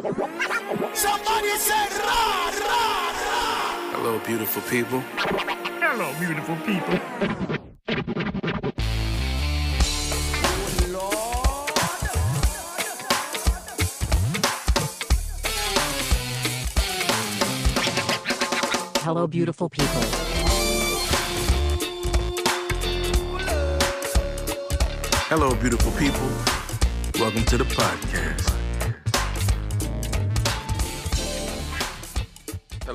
Somebody say ra, ra, ra. Hello, beautiful people. Hello, beautiful people. Hello, beautiful people. Hello, beautiful people. Welcome to the podcast.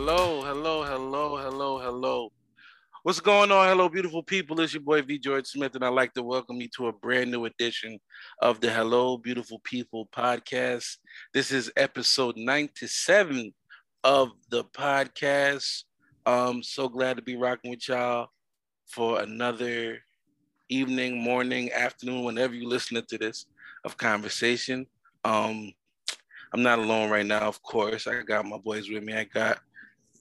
Hello, hello, hello, hello, hello. What's going on? Hello, beautiful people. It's your boy V. George Smith, and I'd like to welcome you to a brand new edition of the Hello, Beautiful People podcast. This is episode 97 of the podcast. Um, so glad to be rocking with y'all for another evening, morning, afternoon, whenever you're listening to this of conversation. Um, I'm not alone right now, of course. I got my boys with me. I got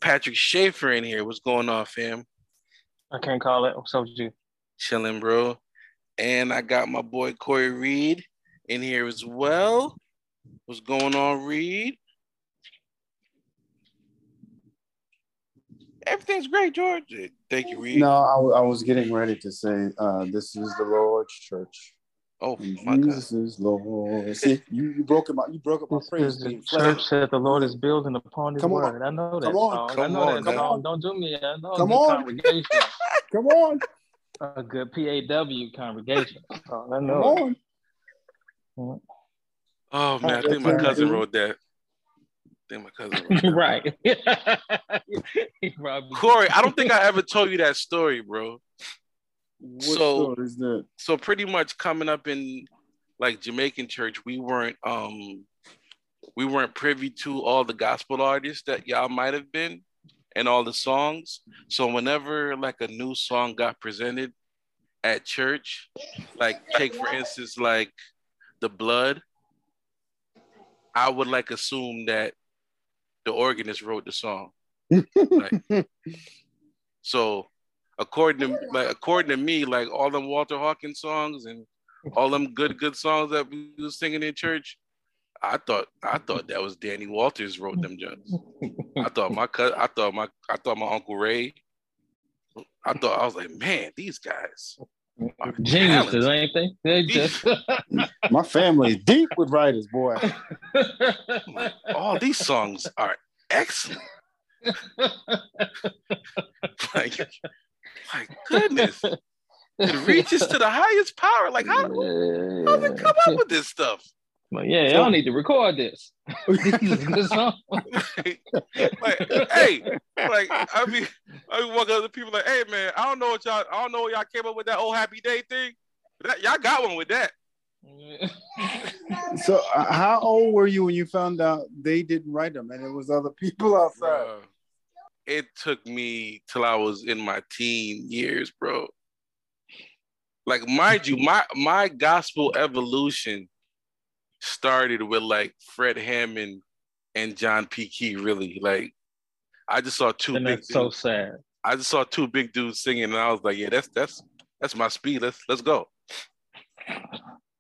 Patrick Schaefer in here. What's going on, fam? I can't call it. What's up with you? Chilling, bro. And I got my boy Corey Reed in here as well. What's going on, Reed? Everything's great, George. Thank you, Reed. No, I, w- I was getting ready to say, uh, this is the Lord's church. Oh And my God. Jesus is Lord. See, you, you broke up my you broke up my This praise is the team. church that the Lord is building upon His Come on. word. I know that Come on. song. I Come know on, that man. song. Don't do me. I know Come a good on. congregation, Come on, a good PAW congregation. Oh, I come know. on. Oh man, I think my cousin wrote that. I think my cousin wrote that. right. He Corey, I don't think I ever told you that story, bro. What So- story is that? So pretty much coming up in like Jamaican church, we weren't um we weren't privy to all the gospel artists that y'all might have been and all the songs. So whenever like a new song got presented at church, like take for instance like the blood, I would like assume that the organist wrote the song. Like, so according to like according to me, like all them Walter Hawkins songs and all them good good songs that we was singing in church, I thought I thought that was Danny Walters wrote them joints. I thought my cut I thought my I thought my uncle Ray. I thought I was like, man, these guys are Geniuses, talented. ain't they? They just My family is deep with writers, boy. All these songs are excellent. like, my goodness, it reaches to the highest power. Like, how, how they come up with this stuff? But yeah, y'all need to record this. This is a song. like, hey, like I mean, I mean, walk up to people like, hey man, I don't know what y'all, I don't know what y'all came up with that old happy day thing. But that, y'all got one with that. So, uh, how old were you when you found out they didn't write them and it was other people outside? Bruh. It took me till I was in my teen years, bro. Like, mind you, my my gospel evolution started with like Fred Hammond and John P. Kee. Really, like, I just saw two and big that's so dudes. sad. I just saw two big dudes singing, and I was like, yeah, that's that's that's my speed. Let's let's go.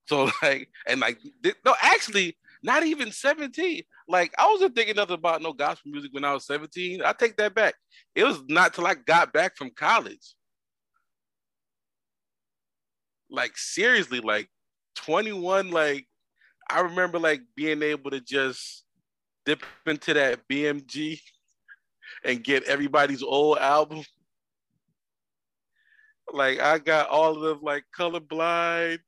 So like, and like, no, actually, not even 17. Like, I wasn't thinking nothing about no gospel music when I was 17. I take that back. It was not till I got back from college. Like, seriously, like 21, like, I remember like being able to just dip into that BMG and get everybody's old album. Like I got all of like colorblind,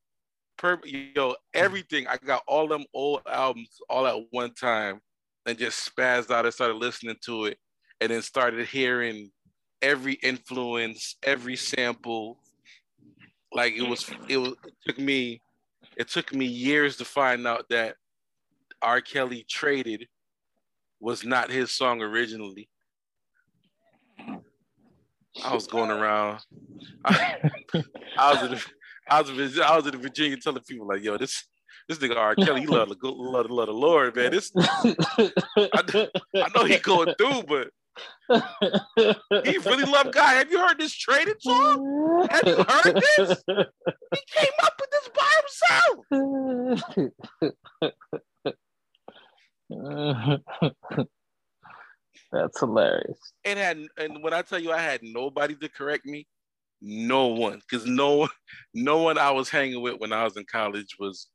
per yo, everything. I got all them old albums all at one time and just spazzed out and started listening to it and then started hearing every influence, every sample. Like it was it was it took me it took me years to find out that R. Kelly traded was not his song originally. I was going around. I, I was I was in, I was in Virginia telling people like, "Yo, this this nigga R. Kelly, he love the love, the- love the Lord, man. This I, I know he going through, but he really love God. Have you heard this traded song? Have you heard this? He came up with this by himself. That's hilarious. It had, and when I tell you I had nobody to correct me, no one, because no one, no one I was hanging with when I was in college was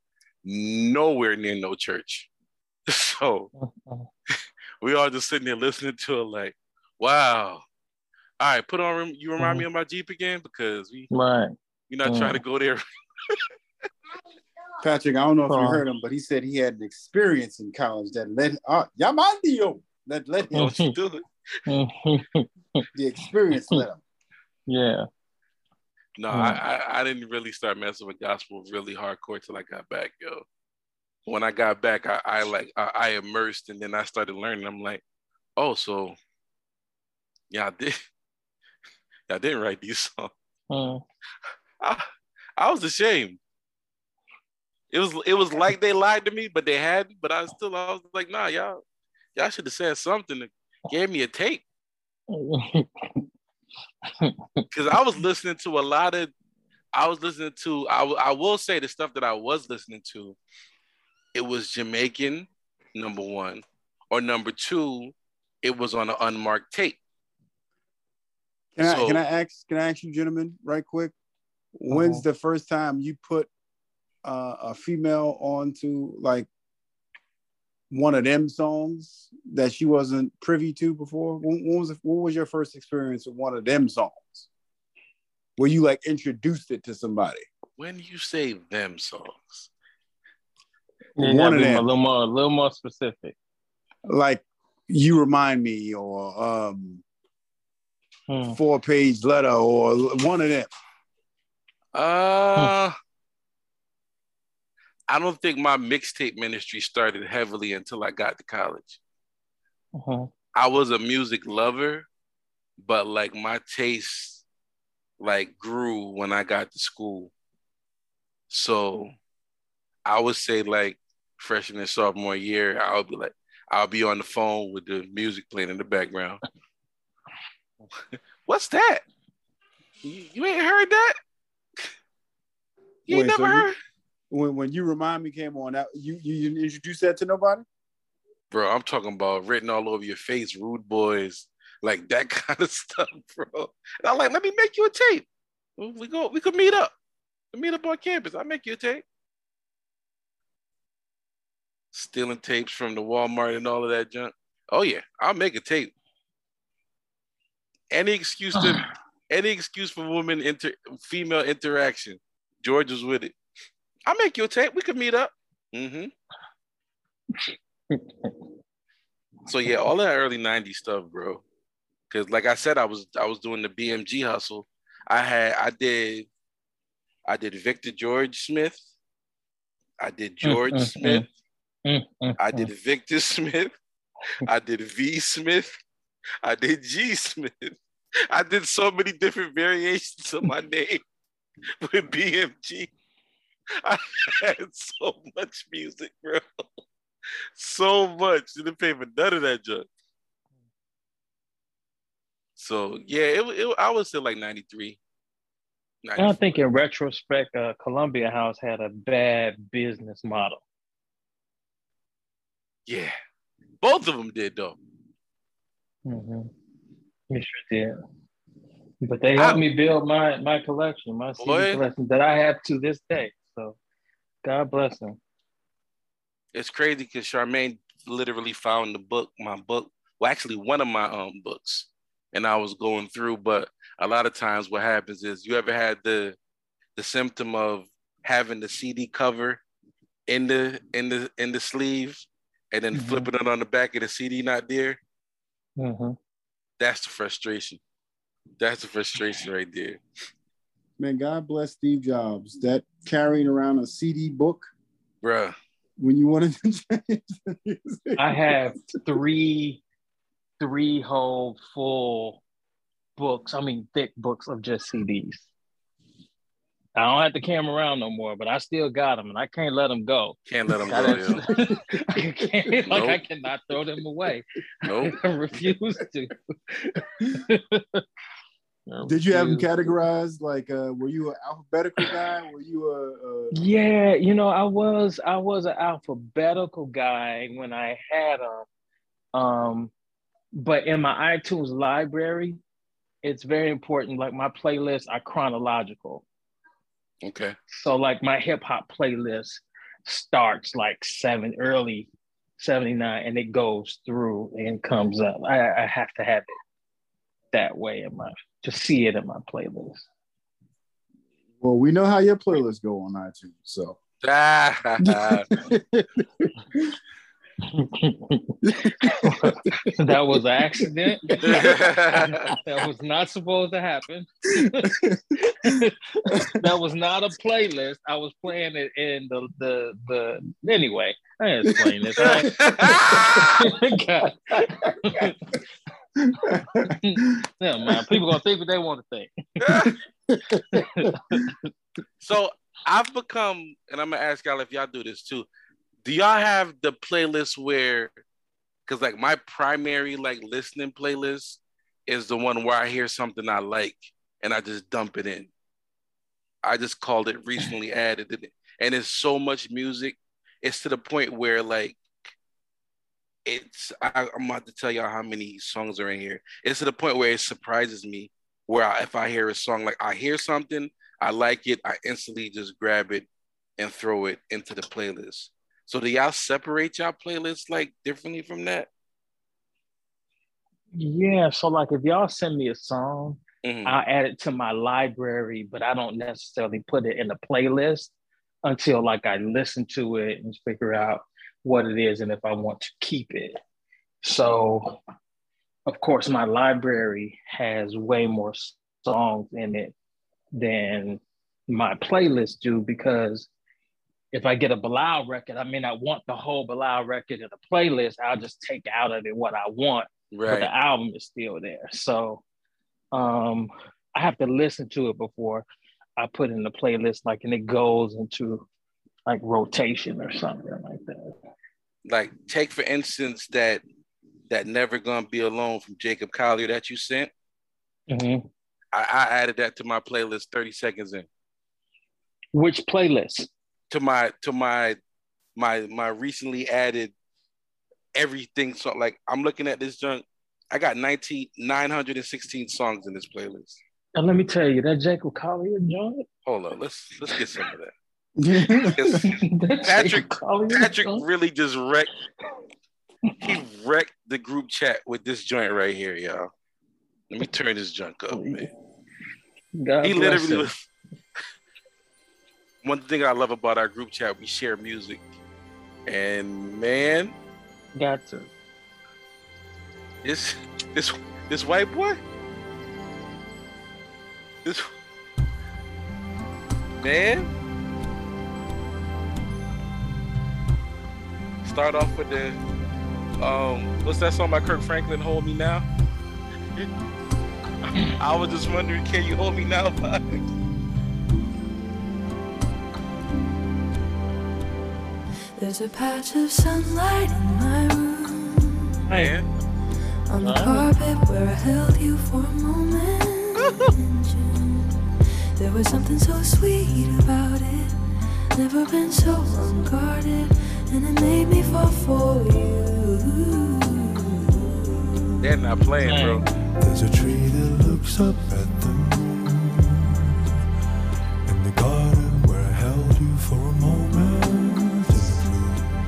nowhere near no church. So we all just sitting there listening to it, like, wow. All right, put on. You remind me of my Jeep again because we Right. we're not trying to go there. Patrick, I don't know if you Oh. heard him, but he said he had an experience in college that led uh Yamandio that led him Don't you do it? the experience led him. yeah. No, Mm. I, I didn't really start messing with gospel really hardcore till I got back, yo. When I got back, I, I like I, I immersed and then I started learning. I'm like, oh, so yeah, I did. I didn't write these songs. Mm. I, I was ashamed. It was it was like they lied to me, but they hadn't. But I still I was like, nah, y'all y'all should have said something. that Gave me a tape because I was listening to a lot of. I was listening to. I w- I will say the stuff that I was listening to. It was Jamaican, number one, or number two. It was on an unmarked tape. Can I So- can I ask can I ask you gentlemen right quick? When's Uh-huh. the first time you put uh, a female onto like one of them songs that she wasn't privy to before? When, when was it, what was your first experience with one of them songs? Where you like introduced it to somebody? When you say them songs, You One of be a little more, a little more specific. Like you remind me or um Hmm. four page letter or one of them. Uh, I don't think my mixtape ministry started heavily until I got to college. Mhm. I was a music lover, but like my taste like grew when I got to school. So I would say like freshman and sophomore year, I'll be like, I'll be on the phone with the music playing in the background. What's that? You, you ain't heard that? You ain't Wait, so never you- heard? When when you remind me came on that you you, you introduced that to nobody? Bro, I'm talking about written all over your face, rude boys, like that kind of stuff, bro. And I'm like, let me make you a tape. We go, we could meet up. We meet up on campus. I'll make you a tape. Stealing tapes from the Walmart and all of that junk. Oh yeah, I'll make a tape. Any excuse to any excuse for woman inter female interaction. George was with it. I'll make you a tape. We could meet up. Mm-hmm. So yeah, all that early '90s stuff, bro. Because like I said, I was I was doing the BMG hustle. I had I did I did Victor George Smith. I did George mm, mm. Smith. Mm, mm, I mm. did Victor Smith. I did V Smith. I did G Smith. I did so many different variations of my name with BMG. I had so much music, bro. So much. Didn't pay for none of that junk. So yeah, it, it I would say like 93. I don't think in retrospect, uh, Columbia House had a bad business model. Yeah. Both of them did though. Mm-hmm. You sure did. But they helped I- me build my my collection, my CD Boy. collection that I have to this day. So God bless them. It's crazy because Charmaine literally found the book, my book, well, actually one of my um books, and I was going through. But a lot of times, what happens is you ever had the the symptom of having the CD cover in the in the in the sleeve, and then Mhm. flipping it on the back of the CD not there. Mm-hmm. That's the frustration. That's the frustration right there. Man, God bless Steve Jobs. That carrying around a CD book Bruh. when you wanted to change the music. I have three, three whole full books. I mean, thick books of just CDs. I don't have to carry them around no more, but I still got them, and I can't let them go. Can't let them go, it. I can't, like I cannot throw them away. Nope. I refuse to. Did you have them categorized? Like, uh, were you an alphabetical guy? Were you a, a... Yeah, you know, I was I was an alphabetical guy when I had them. Um, but in my iTunes library, it's very important. Like my playlists are chronological. Okay. So like my hip hop playlist starts like seven early 79 and it goes through and comes up. I, I have to have it that way in my to see it in my playlist. Well, we know how your playlists go on iTunes, so. that was an accident. that was not supposed to happen. that was not a playlist. I was playing it in the the the. Anyway, I explain this. yeah, man. People gonna think what they want to think. so I've become, and I'm gonna ask y'all if y'all do this too do y'all have the playlist where because like my primary like listening playlist is the one where I hear something I like and I just dump it in. I just called it recently added. And it's so much music. It's to the point where like it's I, am about to tell y'all how many songs are in here. It's to the point where it surprises me where I, if I hear a song like I hear something, I like it, I instantly just grab it and throw it into the playlist. So do y'all separate y'all playlists like differently from that? Yeah. So like if y'all send me a song, mm-hmm. I'll add it to my library, but I don't necessarily put it in the playlist until like I listen to it and figure out what it is and if I want to keep it. So of course my library has way more songs in it than my playlists do because if I get a Bilal record, I may not want the whole Bilal record in the playlist. I'll just take out of it what I want, right. but the album is still there. So um, I have to listen to it before I put in the playlist, like, and it goes into like rotation or something like that. Like, take for instance that that "Never Gonna Be Alone" from Jacob Collier that you sent. Mm-hmm. I, I added that to my playlist 30 seconds in. Which playlist? to my to my my my recently added everything so like I'm looking at this junk. I got 19 916 songs in this playlist. And let me tell you, that Jacob Collier joint. Hold on, let's let's get some of that. Patrick Patrick really just wrecked he wrecked the group chat with this joint right here, y'all. Let me turn this junk up, man. God he literally one thing I love about our group chat, we share music. And man, got to. This this this white boy. This man. Start off with the um what's that song by Kirk Franklin, Hold Me Now? I was just wondering, can you hold me now? There's a patch of sunlight in my room. Man. On the carpet where I held you for a moment. There was something so sweet about it. Never been so unguarded. And it made me fall for you. They're not playing, bro. There's a tree that looks up at the moon. In the garden where I held you for a moment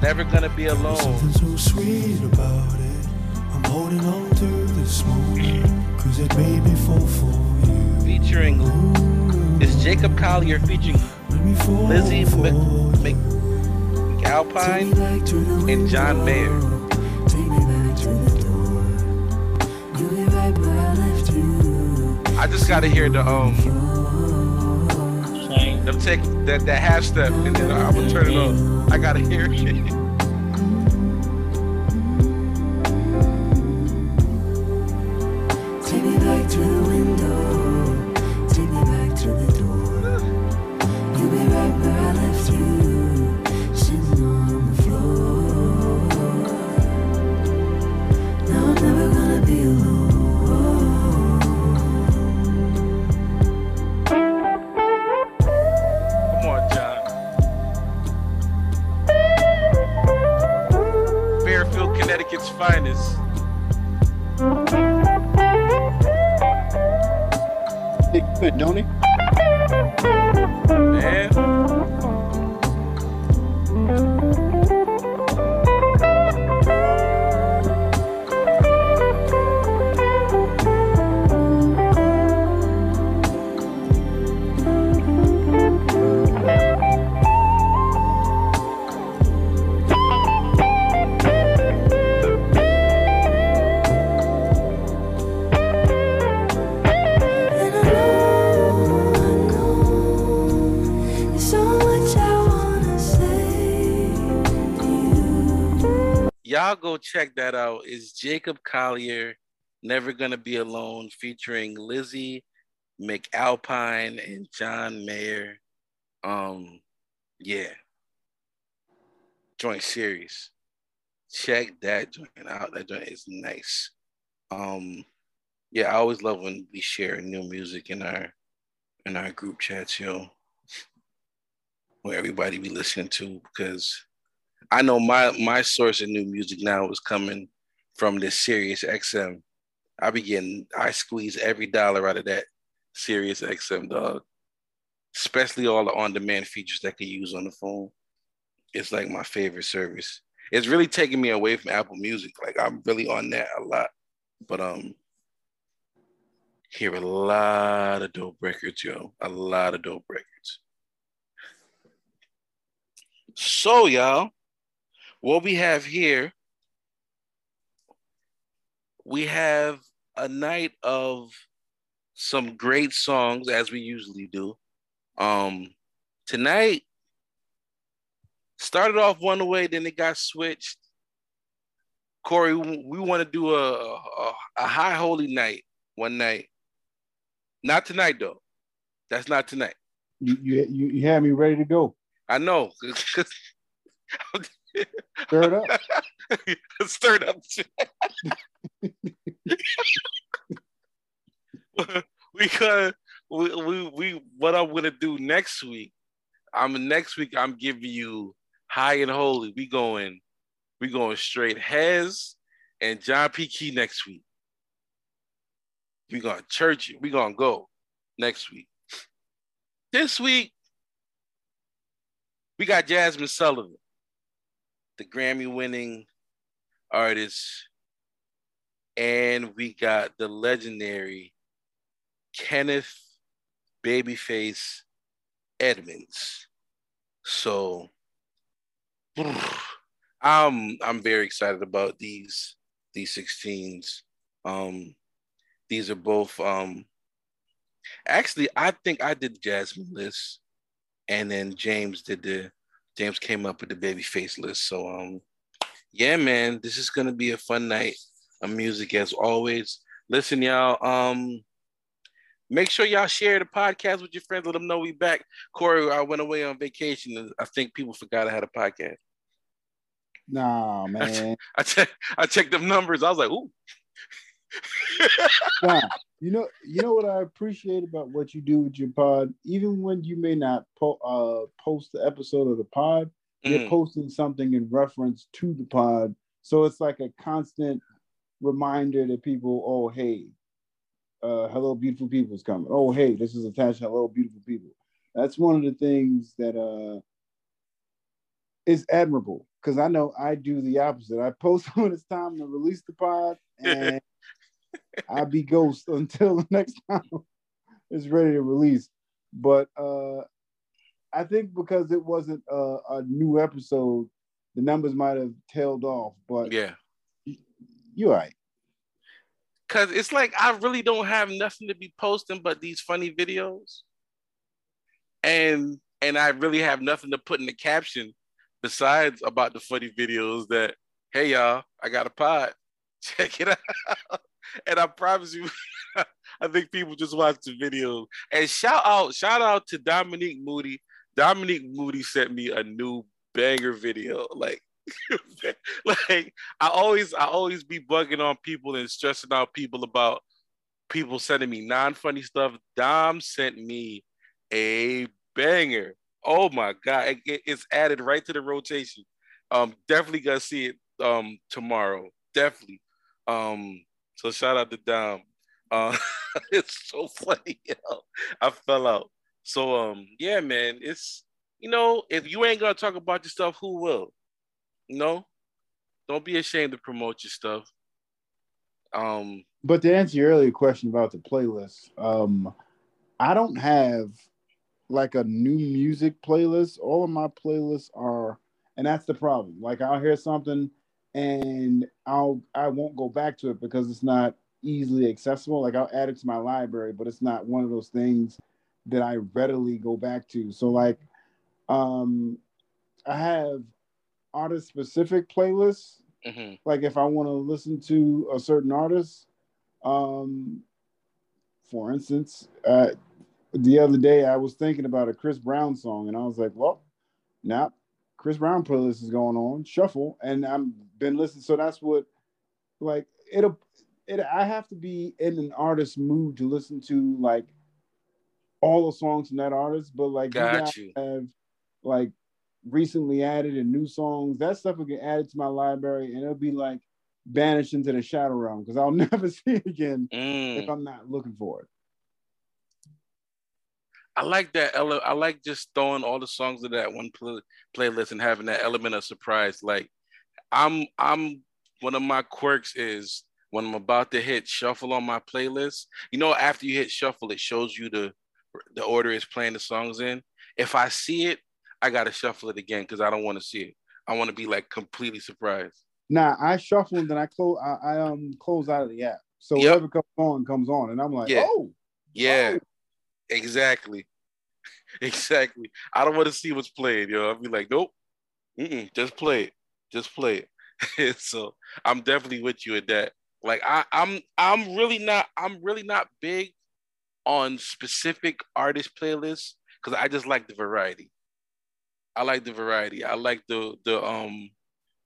never gonna be alone. Something so sweet about it. I'm holding on to this moment, cause it made me fall for you. Featuring is Jacob Collier featuring Lizzie Mc, McAlpine and John Mayer. I just gotta hear the um them take that that half step and then I'm gonna turn it on. I gotta hear it. check that out. is Jacob Collier, Never Gonna Be Alone, featuring Lizzie McAlpine and John Mayer. Um, yeah. Joint series. Check that joint out. That joint is nice. Um, yeah, I always love when we share new music in our in our group chats, yo. Where everybody be listening to because I know my my source of new music now is coming from this Sirius XM. I be getting I squeeze every dollar out of that Sirius XM dog. Especially all the on-demand features that can use on the phone. It's like my favorite service. It's really taking me away from Apple Music. Like I'm really on that a lot. But um hear a lot of dope records, yo. A lot of dope records. So y'all, what we have here, we have a night of some great songs as we usually do. Um, tonight started off one way, then it got switched. Corey, we want to do a, a a high holy night one night. Not tonight though. That's not tonight. You, you you had me ready to go. I know. Stir it up. Stirred up. we could we, we we what I'm gonna do next week. I'm next week. I'm giving you high and holy. We going we going straight Hez and John P. Kee next week. We gonna church it. We gonna go next week. This week we got Jazmine Sullivan, the Grammy winning artist, and we got the legendary Kenneth Babyface Edmonds. So I'm I'm very excited about these these 16s. Um these are both um actually I think I did Jazmine list and then James did the James came up with the Babyface list. So um yeah man, this is gonna be a fun night of music as always. Listen, y'all. Um Make sure y'all share the podcast with your friends. Let them know we back. Corey, I went away on vacation. And I think people forgot I had a podcast. Nah, man. I checked. I checked them numbers. I was like, ooh. Nah, you know, you know what I appreciate about what you do with your pod. Even when you may not po- uh, post the episode of the pod, you're Mm. posting something in reference to the pod. So it's like a constant reminder to people. Oh, hey, uh, hello, beautiful people is coming. Oh, hey, this is attached. Hello, beautiful people. That's one of the things that uh is admirable because I know I do the opposite. I post when it's time to release the pod, and I'll be ghost until the next time it's ready to release. But uh I think because it wasn't a, a new episode, the numbers might have tailed off. But Yeah. you're right. Cause it's like I really don't have nothing to be posting but these funny videos. And and I really have nothing to put in the caption besides about the funny videos that, hey y'all, I got a pod. Check it out. And I promise you, I think people just watch the video. And shout out, shout out to Dominique Moody. Dominique Moody sent me a new banger video. Like, like I always, I always be bugging on people and stressing out people about people sending me non-funny stuff. Dom sent me a banger. Oh my god, it- it- it's added right to the rotation. Um, definitely gonna see it um tomorrow. definitely. Um, so shout out to Dom. Uh, it's so funny. I fell out. So um, yeah, man, it's you know, if you ain't gonna talk about your stuff, who will? You know, don't be ashamed to promote your stuff. Um, But to answer your earlier question about the playlist, um, I don't have like a new music playlist. All of my playlists are, and that's the problem. Like I'll hear something and I'll I won't go back to it because it's not easily accessible. Like I'll add it to my library, but it's not one of those things that I readily go back to. So like um I have artist specific playlists mhm. like if I want to listen to a certain artist, um, for instance, uh, the other day I was thinking about a Chris Brown song, and I was like, well, now Chris Brown playlist is going on shuffle, and I'm been listening. So that's what, like, it'll, it. I have to be in an artist mood to listen to like all the songs from that artist, but like Got guys you. have like recently added and new songs. That stuff will get added to my library and it'll be like banished into the shadow realm because I'll never see it again if Mm. I'm not looking for it. I like that. ele- I like just throwing all the songs in that one play- playlist and having that element of surprise. Like I'm, I'm one of my quirks is when I'm about to hit shuffle on my playlist. You know, after you hit shuffle, it shows you the the order it's playing the songs in. If I see it, I gotta shuffle it again because I don't want to see it. I want to be like completely surprised. Now I shuffle and then I close. I, I um close out of the app, so Yep. whatever comes on comes on, and I'm like, Yeah. oh, Yeah, oh. exactly, exactly. I don't want to see what's playing, yo. I'll be like, nope, Mm-mm, just play it, just play it. so I'm definitely with you at that. Like I, I'm, I'm really not, I'm really not big on specific artist playlists because I just like the variety. I like the variety. I like the the um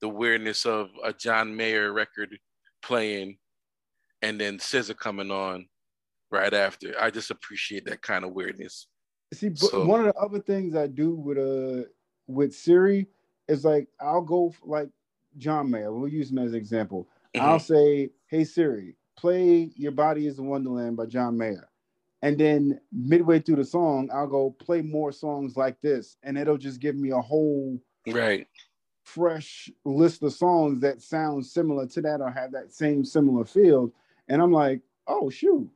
the weirdness of a John Mayer record playing and then SZA coming on right after. I just appreciate that kind of weirdness. See, So- one of the other things I do with uh with Siri is like I'll go like John Mayer. We'll use him as an example. Mm-hmm. I'll say, "Hey Siri, play Your Body Is a Wonderland by John Mayer," and then midway through the song, I'll go play more songs like this, and it'll just give me a whole Right. fresh list of songs that sound similar to that or have that same similar feel. And I'm like, oh shoot.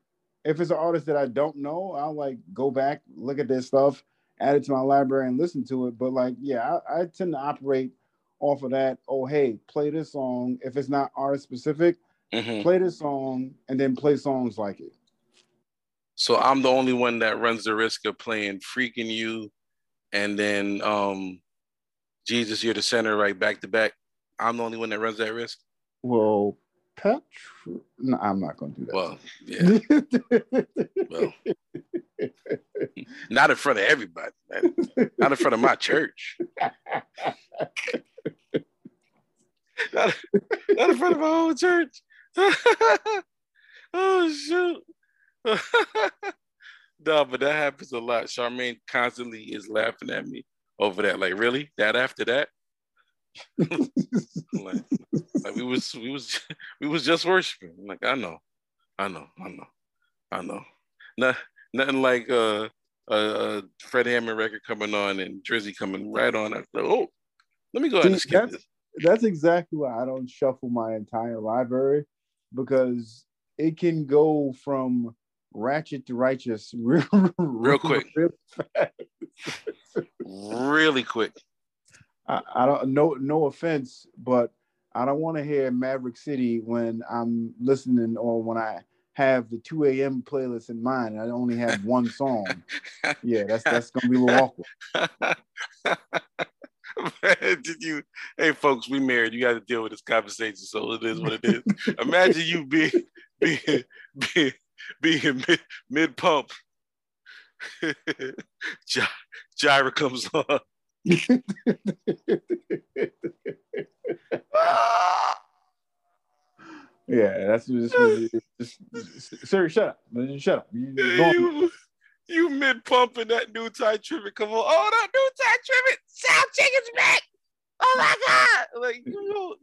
If it's an artist that I don't know, I'll like go back, look at their stuff, add it to my library and listen to it. But like, yeah, I, I tend to operate off of that. Oh, hey, play this song. If it's not artist specific, Mhm. play this song and then play songs like it. So I'm the only one that runs the risk of playing "Freaking You," and then um, "Jesus, You're the Center" right back to back. I'm the only one that runs that risk. Well, No, I'm not going to do that. Well, yeah, well, not in front of everybody, man. not in front of my church, not, not in front of my whole church. oh shoot! no, but that happens a lot. Charmaine constantly is laughing at me over that. Like, really? That after that? Like, like we was we was we was just worshiping. Like, I know, I know, I know, I know. Not, nothing like uh a, a Fred Hammond record coming on and Drizzy coming right on. Like, oh, let me go ahead and skip that's- this. that's exactly why I don't shuffle my entire library because it can go from ratchet to righteous real, Real quick. real. Really quick. I, I don't no no offense, but I don't want to hear Maverick City when I'm listening or when I have the 2 a.m. playlist in mind. and I only have one song. Yeah, that's that's gonna be a little awkward. Did you? Hey, folks, we married. You got to deal with this conversation, so it is what it is. Imagine you being being being, being mid, mid pump. Gy- Jireh comes on. Yeah, that's just, just, just sir, shut up. Shut up. You, you, you mid pumping that new Ty Tribbett. Come on. Oh, that new Ty Tribbett. South Chicken's back. Oh my God. Like, you know,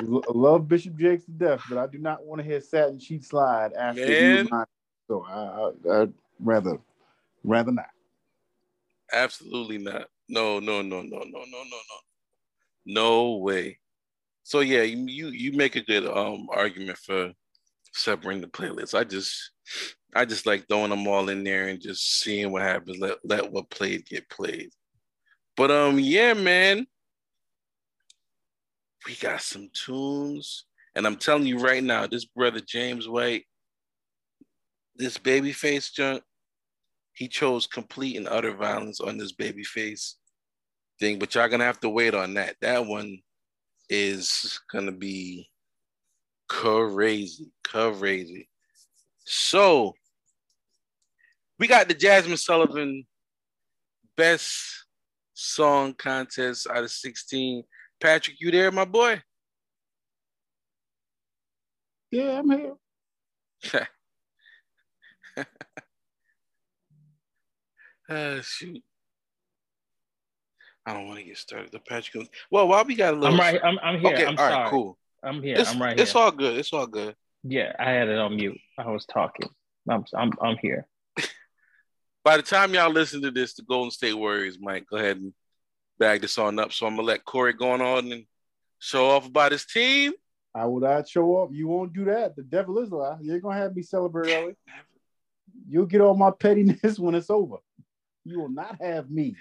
L- love Bishop Jakes to death, but I do not want to hear satin sheet slide after Man. you. So I, I, I'd rather, rather not. Absolutely not. No, no, no, no, no, no, no, no. No way. So yeah, you you, make a good um argument for separating the playlists. I just I just like throwing them all in there and just seeing what happens. Let let what played get played. But um yeah, man. We got some tunes. And I'm telling you right now, this brother James White, this babyface junk, he chose complete and utter violence on this babyface thing, but y'all gonna have to wait on that. That one is gonna be crazy, crazy. So we got the Jazmine Sullivan best song contest out of 16. Patrick, you there, my boy? Yeah, I'm here. Ah, shoot. I don't want to get started. The Patrick. Well, while we got a little. I'm right. I'm, I'm here. Okay, I'm all right, sorry. cool. I'm here. It's, I'm right it's all good. It's all good. yeah, I had it on mute. I was talking. I'm I'm I'm here. By the time y'all listen to this, the Golden State Warriors might go ahead and bag this on up. So I'm gonna let Corey go on and show off about his team. I will not show up. You won't do that. The devil is a lie. You're gonna have me celebrate early. You'll get all my pettiness when it's over. You will not have me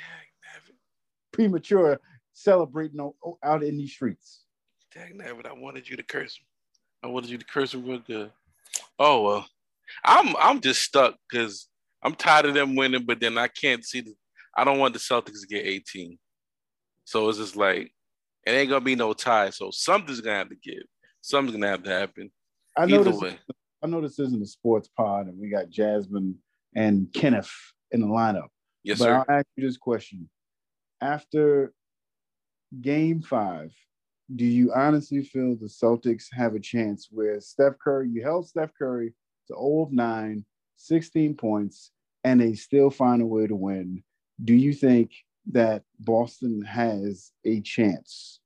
premature celebrating out in these streets. Dang nabbit, I wanted you to curse him. I wanted you to curse him real good. Oh well. I'm I'm just stuck because I'm tired of them winning, but then I can't see the I don't want the Celtics to get 18. So it's just like it ain't gonna be no tie. So something's gonna have to give. Something's gonna have to happen. I know Either this. way. I know this isn't a sports pod, and we got Jazmine and Kenneth in the lineup. Yes, but sir. I'll ask you this question: After Game Five, do you honestly feel the Celtics have a chance where Steph Curry, you held Steph Curry to 0 of 9, 16 points, and they still find a way to win? Do you think that Boston has a chance?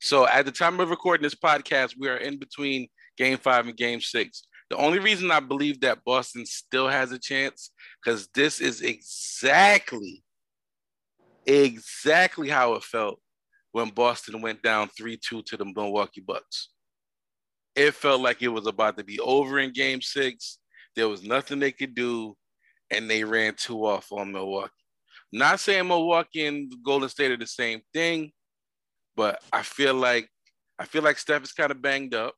So at the time of recording this podcast, we are in between game five and game six. The only reason I believe that Boston still has a chance, because this is exactly, exactly how it felt when Boston went down 3-2 to the Milwaukee Bucks. It felt like it was about to be over in game six. There was nothing they could do, and they ran two off on Milwaukee. Not saying Milwaukee and Golden State are the same thing, but I feel like I feel like Steph is kind of banged up.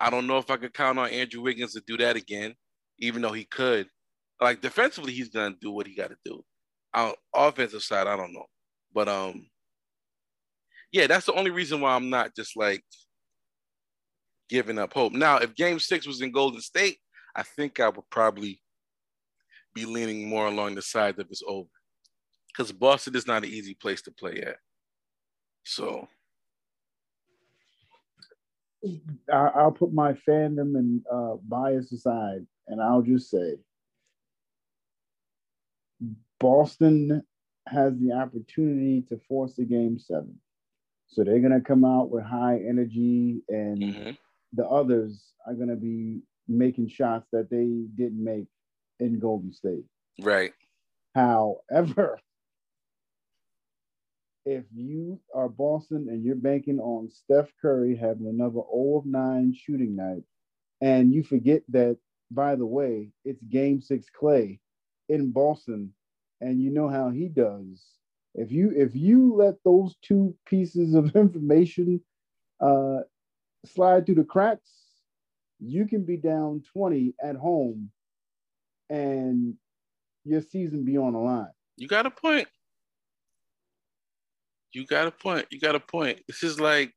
I don't know if I could count on Andrew Wiggins to do that again, even though he could. Like defensively, he's gonna do what he got to do. On offensive side, I don't know, but um, yeah, that's the only reason why I'm not just like giving up hope. Now, if Game Six was in Golden State, I think I would probably be leaning more along the side that it's over, because Boston is not an easy place to play at. So I, I'll put my fandom and uh, bias aside, and I'll just say Boston has the opportunity to force a game seven. So they're going to come out with high energy, and mhm. the others are going to be making shots that they didn't make in Golden State. right. However, if you are Boston and you're banking on Steph Curry having another 0 of 9 shooting night, and you forget that, by the way, it's game six Clay in Boston, and you know how he does. If you if you let those two pieces of information uh, slide through the cracks, you can be down 20 at home and your season be on the line. You got a point. You got a point. You got a point. This is like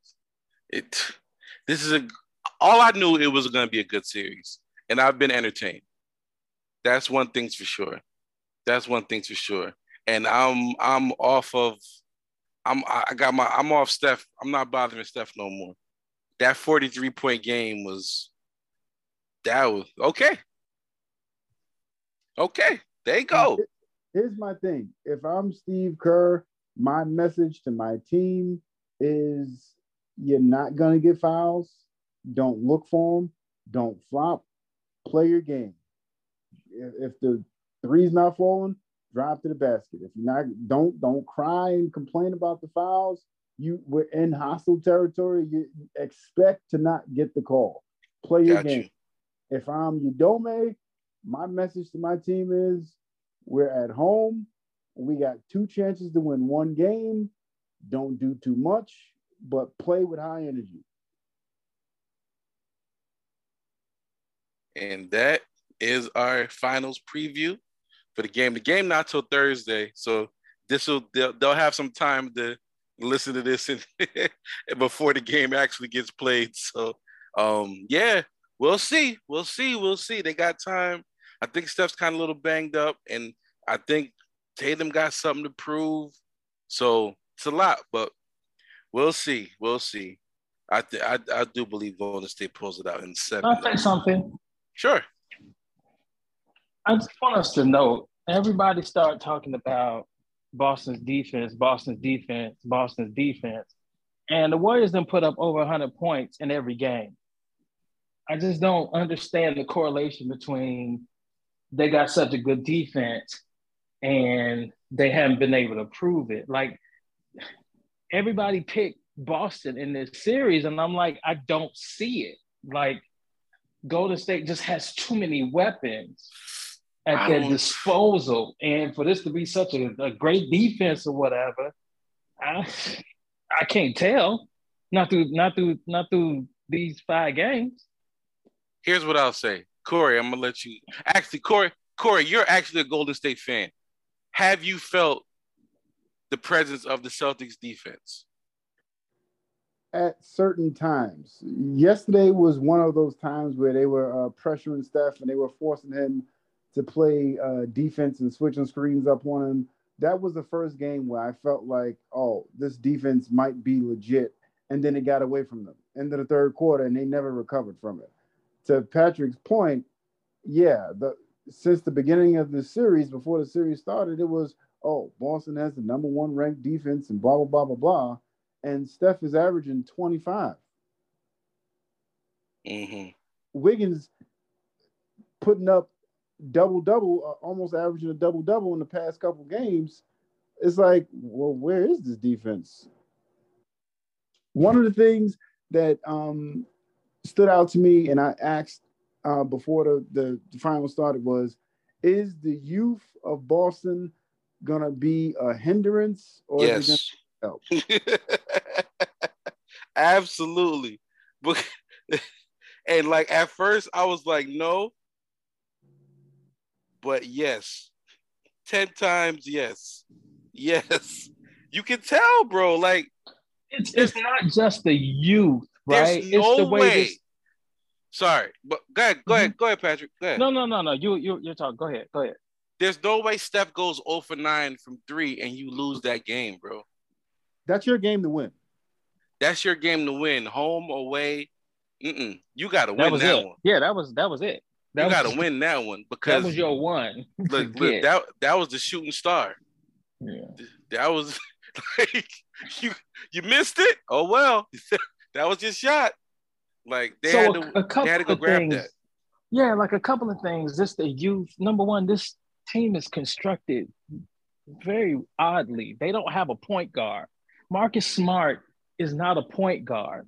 it. This is a. All I knew it was going to be a good series, and I've been entertained. That's one thing's for sure. That's one thing's for sure. And I'm I'm off of. I'm I got my I'm off Steph. I'm not bothering Steph no more. That 43 point game was. That was okay. Okay, there you go. Here's my thing. If I'm Steve Kerr, my message to my team is You're not gonna get fouls. Don't look for them. Don't flop. Play your game. If, if the three's not falling, drive to the basket. If you're not, don't don't cry and complain about the fouls. You we're in hostile territory. You expect to not get the call. Play your Got game. you. If I'm Udoka, my message to my team is we're at home. We got two chances to win one game. Don't do too much, but play with high energy. And that is our finals preview for the game. The game not till Thursday, so this will they'll, they'll have some time to listen to this and before the game actually gets played. So, um, yeah, we'll see, we'll see, we'll see. They got time. I think Steph's kind of a little banged up, and I think Tatum got something to prove. So it's a lot, but we'll see, we'll see. I th- I, I do believe Golden State pulls it out in seven. I'll say something. Sure. I just want us to know everybody start talking about Boston's defense, Boston's defense, Boston's defense. And the Warriors then put up over 100 points in every game. I just don't understand the correlation between they got such a good defense and they haven't been able to prove it. Like everybody picked Boston in this series, and I'm like, I don't see it. Like Golden State just has too many weapons at their disposal, and for this to be such a, a great defense or whatever, I I can't tell. Not through not through not through these five games. Here's what I'll say. Corey, I'm gonna let you actually Corey, Corey, you're actually a Golden State fan. Have you felt the presence of the Celtics defense? At certain times, yesterday was one of those times where they were uh, pressuring Steph and they were forcing him to play uh, defense and switching screens up on him. That was the first game where I felt like, oh, this defense might be legit, and then it got away from them. Into the third quarter, and they never recovered from it. To Patrick's point, yeah, the since the beginning of the series, before the series started, it was, oh, Boston has the number one ranked defense and blah blah blah blah blah, and Steph is averaging 25. Mm-hmm. Wiggins putting up double double, uh, almost averaging a double double in the past couple games. It's like, well, where is this defense? One of the things that um, stood out to me, and I asked uh, before the, the the final started, was, is the youth of Boston gonna be a hindrance or is it gonna Yes. Absolutely. But and like at first I was like, no. But yes. 10 times yes. Yes. You can tell, bro. Like It's it's not just the youth, right? there's no it's the way, way. this. Sorry, but go ahead, go ahead, mm-hmm. go ahead, Patrick. Go ahead. No, no, no, no. You you you're talking. Go ahead. Go ahead. There's no way Steph goes 0 for 9 from three and you lose that game, bro. That's your game to win. That's your game to win, home, away. Mm-mm. You got to That win was that it. one. Yeah, that was that was it. That You got was, to win that one because That was your one. look, look, get. that that was the shooting star. Yeah. That was like you you missed it. Oh well, that was your shot. Like they so had a, to a couple they had to go of grab things, that. Yeah, like a couple of things. This the youth. Number one, this team is constructed very oddly. They don't have a point guard. Marcus Smart is not a point guard,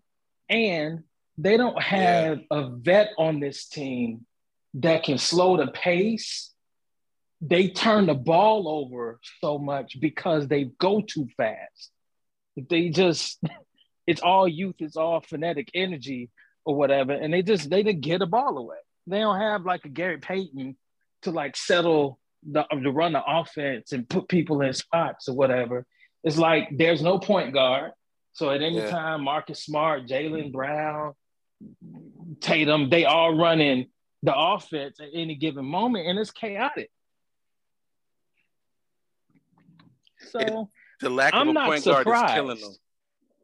and they don't have a vet on this team that can slow the pace. They turn the ball over so much because they go too fast. They just, it's all youth, it's all phonetic energy or whatever, and they just they didn't get a ball away. They don't have like a Gary Payton to like settle the to run the offense and put people in spots or whatever. It's like there's no point guard. So at any Yeah. time, Marcus Smart, Jaylen Brown, Tatum, they all running the offense at any given moment, and it's chaotic. So The lack I'm of a not point guard is killing them.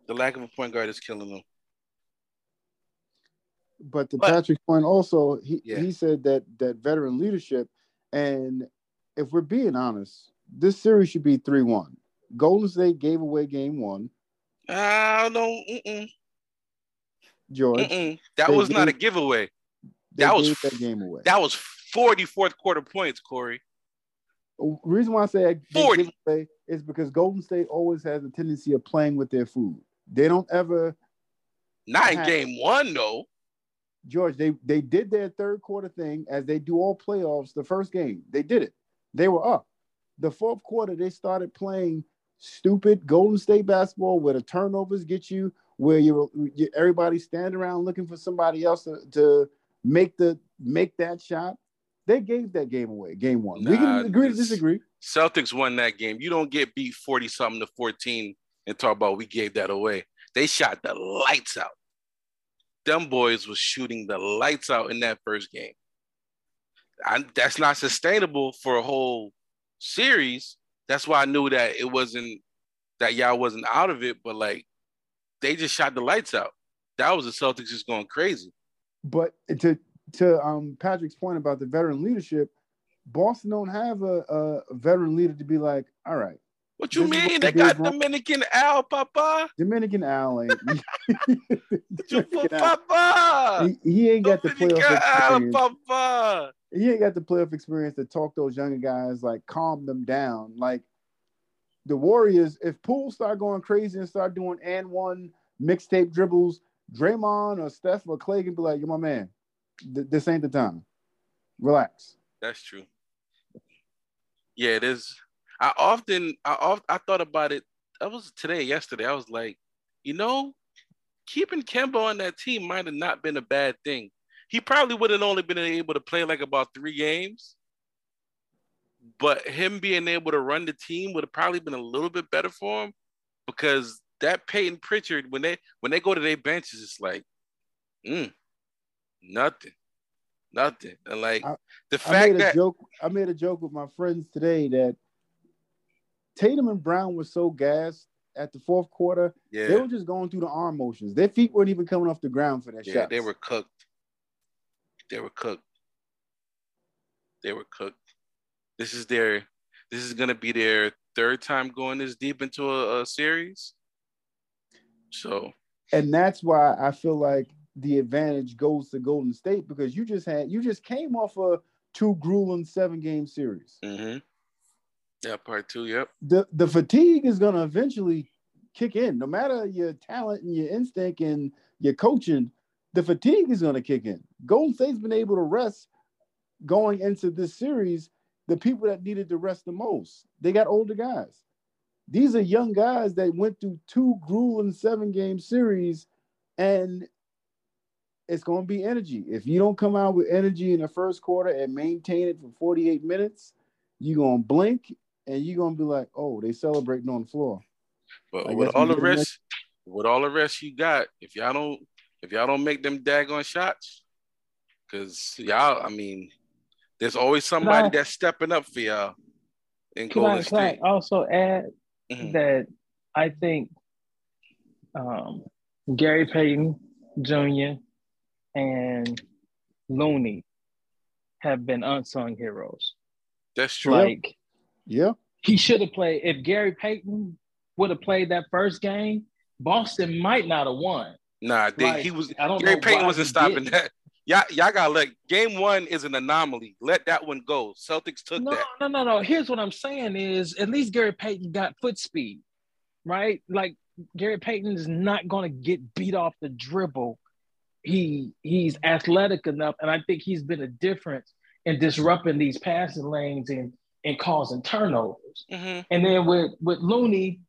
The lack of a point guard is killing them. But to But- Patrick's point, also he, Yeah. he said that that veteran leadership, and if we're being honest, this series should be three one. Golden State gave away game one. I don't. Mm-mm. George. Mm-mm. That was not a giveaway. That was that game away. That was forty fourth quarter points, Corey. Reason why I say 40. is because Golden State always has a tendency of playing with their food. They don't ever Not in game one, though. George, they they did their third quarter thing as they do all playoffs. The first game, they did it. They were up. The fourth quarter, they started playing stupid Golden State basketball where the turnovers get you, where you, you everybody stand around looking for somebody else to, to make the make that shot. They gave that game away, game one. we can agree to disagree. Celtics won that game. You don't get beat 40 something to 14 and talk about we gave that away. They shot the lights out. Them boys was shooting the lights out in that first game. I, that's not sustainable for a whole series. That's why I knew that it wasn't that y'all wasn't out of it, but like they just shot the lights out. That was the Celtics just going crazy. But to to um Patrick's point about the veteran leadership, Boston don't have a, a veteran leader to be like, all right, What you This mean? They got. Dominican Al, Papa. Dominican Al ain't Dominican Al, Papa. he, he ain't got the Dominican playoff Al, experience. Papa. He ain't got the playoff experience to talk those younger guys, like calm them down. Like the Warriors, if Poole start going crazy and start doing and one mixtape dribbles, Draymond or Steph or Clay can be like, "You're my man. Th- this ain't the time. Relax." That's true. Yeah, it is. I often, I oft, I thought about it. That was today, yesterday. I was like, you know, keeping Kemba on that team might have not been a bad thing. He probably would have only been able to play like about three games, but him being able to run the team would have probably been a little bit better for him because that Payton Pritchard, when they when they go to their benches, it's like, mm, nothing, nothing, and like I- the I fact made a that joke. I made a joke with my friends today that Tatum and Brown were so gassed at the fourth quarter. yeah, They were just going through the arm motions. Their feet weren't even coming off the ground for their Yeah, shots. they were cooked. They were cooked. They were cooked. This is their. This is gonna be their third time going this deep into a, a series. So and that's why I feel like the advantage goes to Golden State because you just had you just came off a two grueling seven game series. hmm yeah, part two. Yep. The the fatigue is gonna eventually kick in, no matter your talent and your instinct and your coaching. The fatigue is gonna kick in. Golden State's been able to rest going into this series. The people that needed to rest the most, they got older guys. These are young guys that went through two grueling seven game series, and it's going to be energy. If you don't come out with energy in the first quarter and maintain it for 48 minutes, you're going to blink and you're going to be like, oh, they celebrating on the floor. But I with all the get the rest, with all the rest you got, if y'all don't, if y'all don't make them daggone shots, because y'all, I mean, there's always somebody I- that's stepping up for y'all in Can I, Golden can I State. also add Mhm. that I think um, Gary Payton Jr. and Looney have been unsung heroes. That's true. Like Yeah. he should have played. If Gary Payton would have played that first game, Boston might not have won. Nah, they, Like, he was. I don't Gary know Payton wasn't stopping didn't. that. Y'all, y'all got to let game one is an anomaly. Let that one go. Celtics took No, that. no, no, no. Here's what I'm saying is at least Gary Payton got foot speed, right? Like Gary Payton is not going to get beat off the dribble. He he's athletic enough, and I think he's been a difference in disrupting these passing lanes and and causing turnovers. Mhm. And then with with Looney,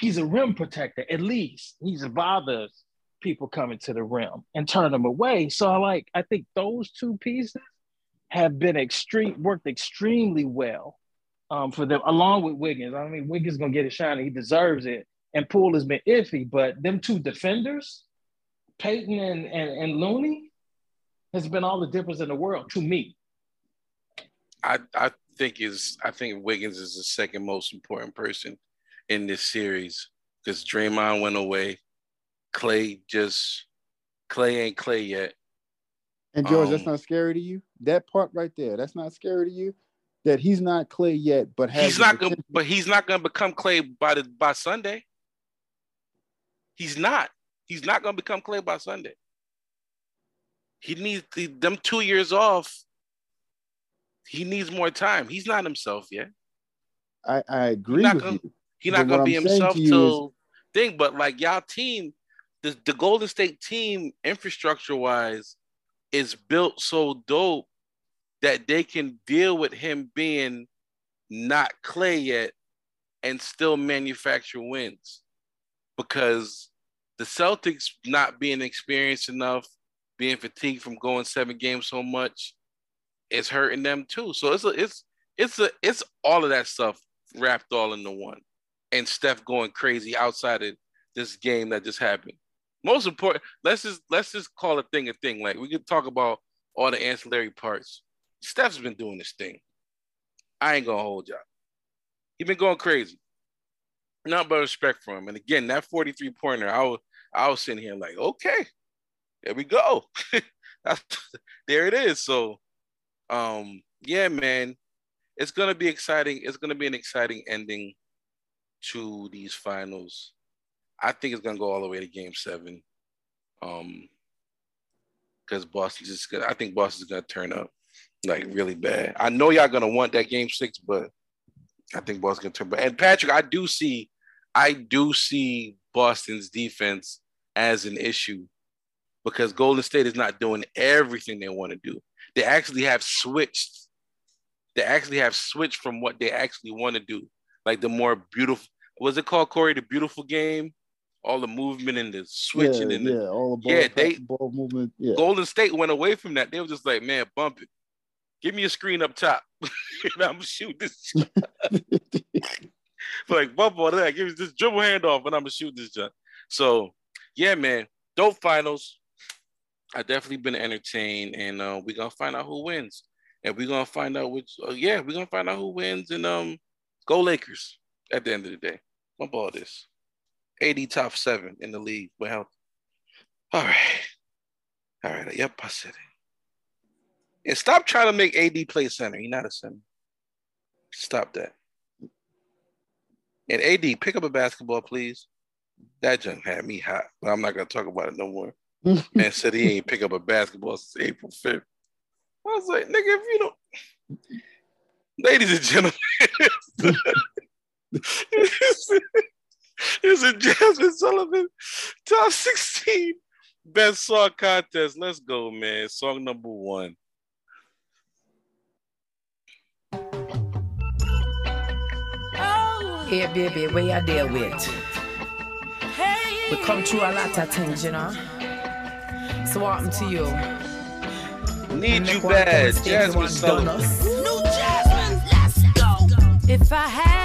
he's a rim protector. At least he's a bothers people coming to the rim and turn them away. So I like I think those two pieces have been extreme worked extremely well um, for them, along with Wiggins. I mean, Wiggins gonna get a shine; he deserves it. And Poole has been iffy, but them two defenders, Payton and, and and Looney, has been all the difference in the world to me. I, I think is I think Wiggins is the second most important person in this series because Draymond went away. Clay just Clay ain't Clay yet. And George, that's Um, not scary to you? That part right there, that's not scary to you? That he's not Clay yet, but has He's not gonna, but he's not gonna become Clay by the by Sunday. He's not. He's not gonna become Clay by Sunday. He needs the, them two years off. He needs more time. He's not himself yet. I, I agree not with gonna- you. He's not gonna be I'm himself till thing. But like y'all team, the, the Golden State team infrastructure wise is built so dope that they can deal with him being not Clay yet and still manufacture wins because the Celtics not being experienced enough, being fatigued from going seven games so much, it's hurting them too. So it's a, it's it's a it's all of that stuff wrapped all into one, and Steph going crazy outside of this game that just happened. Most important, let's just let's just call a thing a thing. Like we could talk about all the ancillary parts. Steph's been doing this thing. I ain't gonna hold y'all. He been going crazy. Not but respect for him. And again, that 43 pointer, I was I was sitting here like, okay, there we go. There it is. So um, yeah, man, it's gonna be exciting. It's gonna be an exciting ending to these finals. I think it's gonna go all the way to game seven. Um, because Boston's just gonna I think Boston's gonna turn up like really bad. I know y'all gonna want that game six, but I think Boston's gonna turn. But and Patrick, I do see, I do see Boston's defense as an issue because Golden State is not doing everything they want to do. They actually have switched. They actually have switched from what they actually want to do, like the more beautiful. Was it called Corey? The beautiful game, all the movement and the switching yeah, and the yeah, all the ball, Yeah, they- ball movement. Yeah, Golden State went away from that. They were just like, man, bump it. Give me a screen up top. and I'm shoot this. like bump all that. Give me this dribble handoff, and I'm gonna shoot this jump. So yeah, man, dope finals. I definitely been entertained, and uh, we're gonna find out who wins, and we're gonna find out which. Uh, yeah, we're gonna find out who wins, and um, go Lakers at the end of the day. Bump all this. AD top seven in the league. Well, all right. All right. Yep, I said it. And stop trying to make AD play center. He's not a center. Stop that. And AD, pick up a basketball, please. That junk had me hot, but I'm not gonna talk about it no more. Man said he ain't pick up a basketball since April 5th. I was like, nigga, if you don't ladies and gentlemen, it's a Jazmine Sullivan top 16 best song contest. Let's go, man. Song number one. Hey baby, where you there with? We come through a lot of things, you know. So what to you? Need you Make one of them bad, Jazmine Sullivan. donuts. New Jazmine, let's go. If I had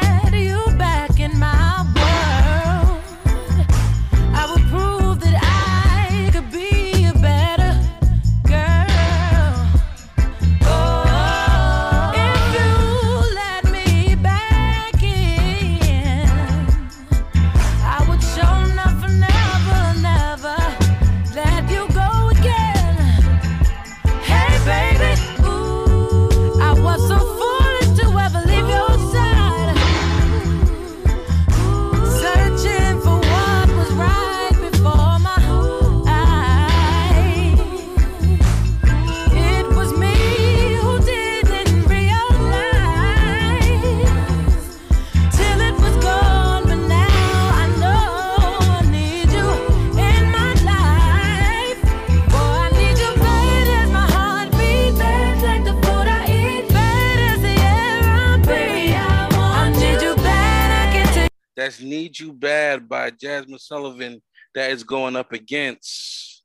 Need You Bad by Jazmine Sullivan that is going up against.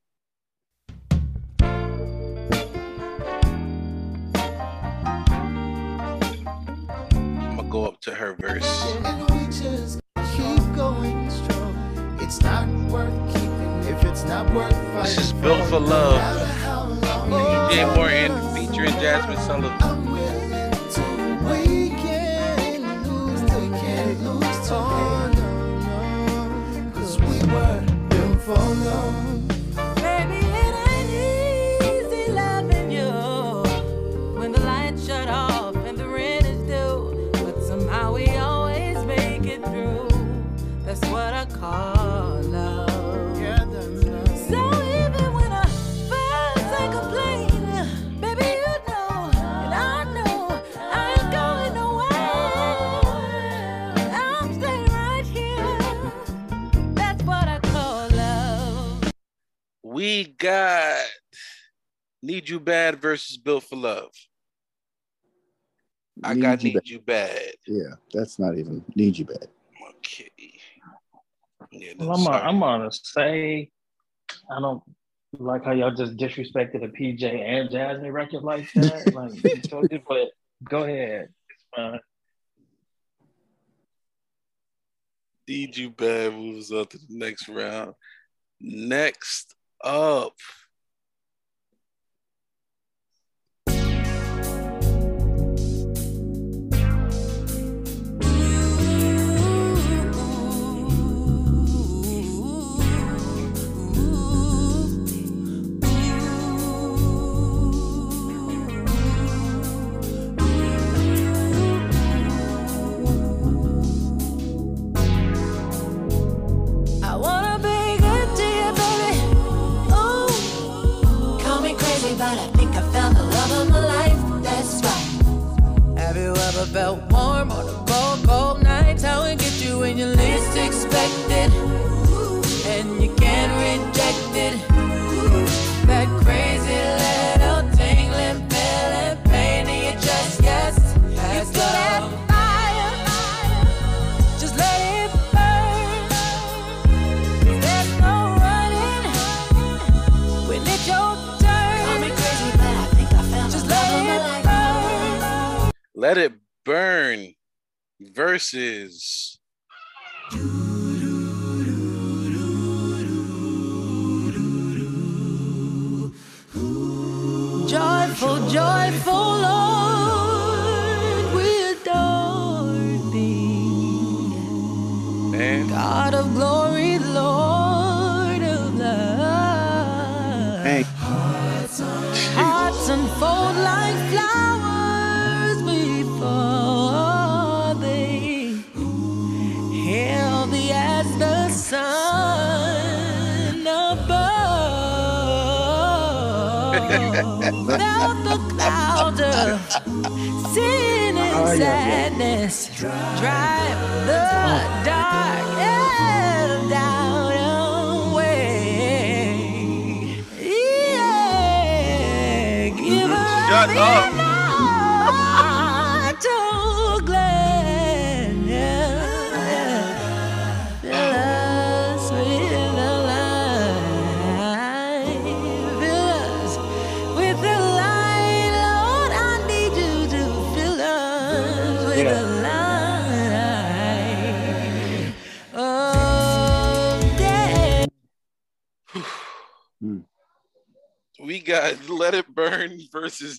I'm gonna go up to her verse. And we just keep going strong. It's not worth keeping if it's not worth fighting. This is built for love. No matter how long. PJ Morton featuring Jazmine Sullivan. Built We got Need You Bad versus Built for Love. I got You Need Bad. You Bad. Yeah, that's not even need you bad. Okay. Yeah, Well, I'm, sorry. I'm gonna say, I don't like how y'all just disrespected a PJ and Jazmine record like that. like, so just- but go ahead. It's fine. Need You Bad moves up to the next round. Next up. I found the love of my life. That's right. Have you ever felt warm on a cold, cold night? How it get you when you least expect it, Let It Burn versus Joyful, joyful Lord, we adore thee. man. God of glory, Lord of love. Hey, Hearts unfold like sun above. Without the clouds of sin and Oh, yeah, yeah. sadness, drive the dark and doubt away. Yeah, give her Shut up.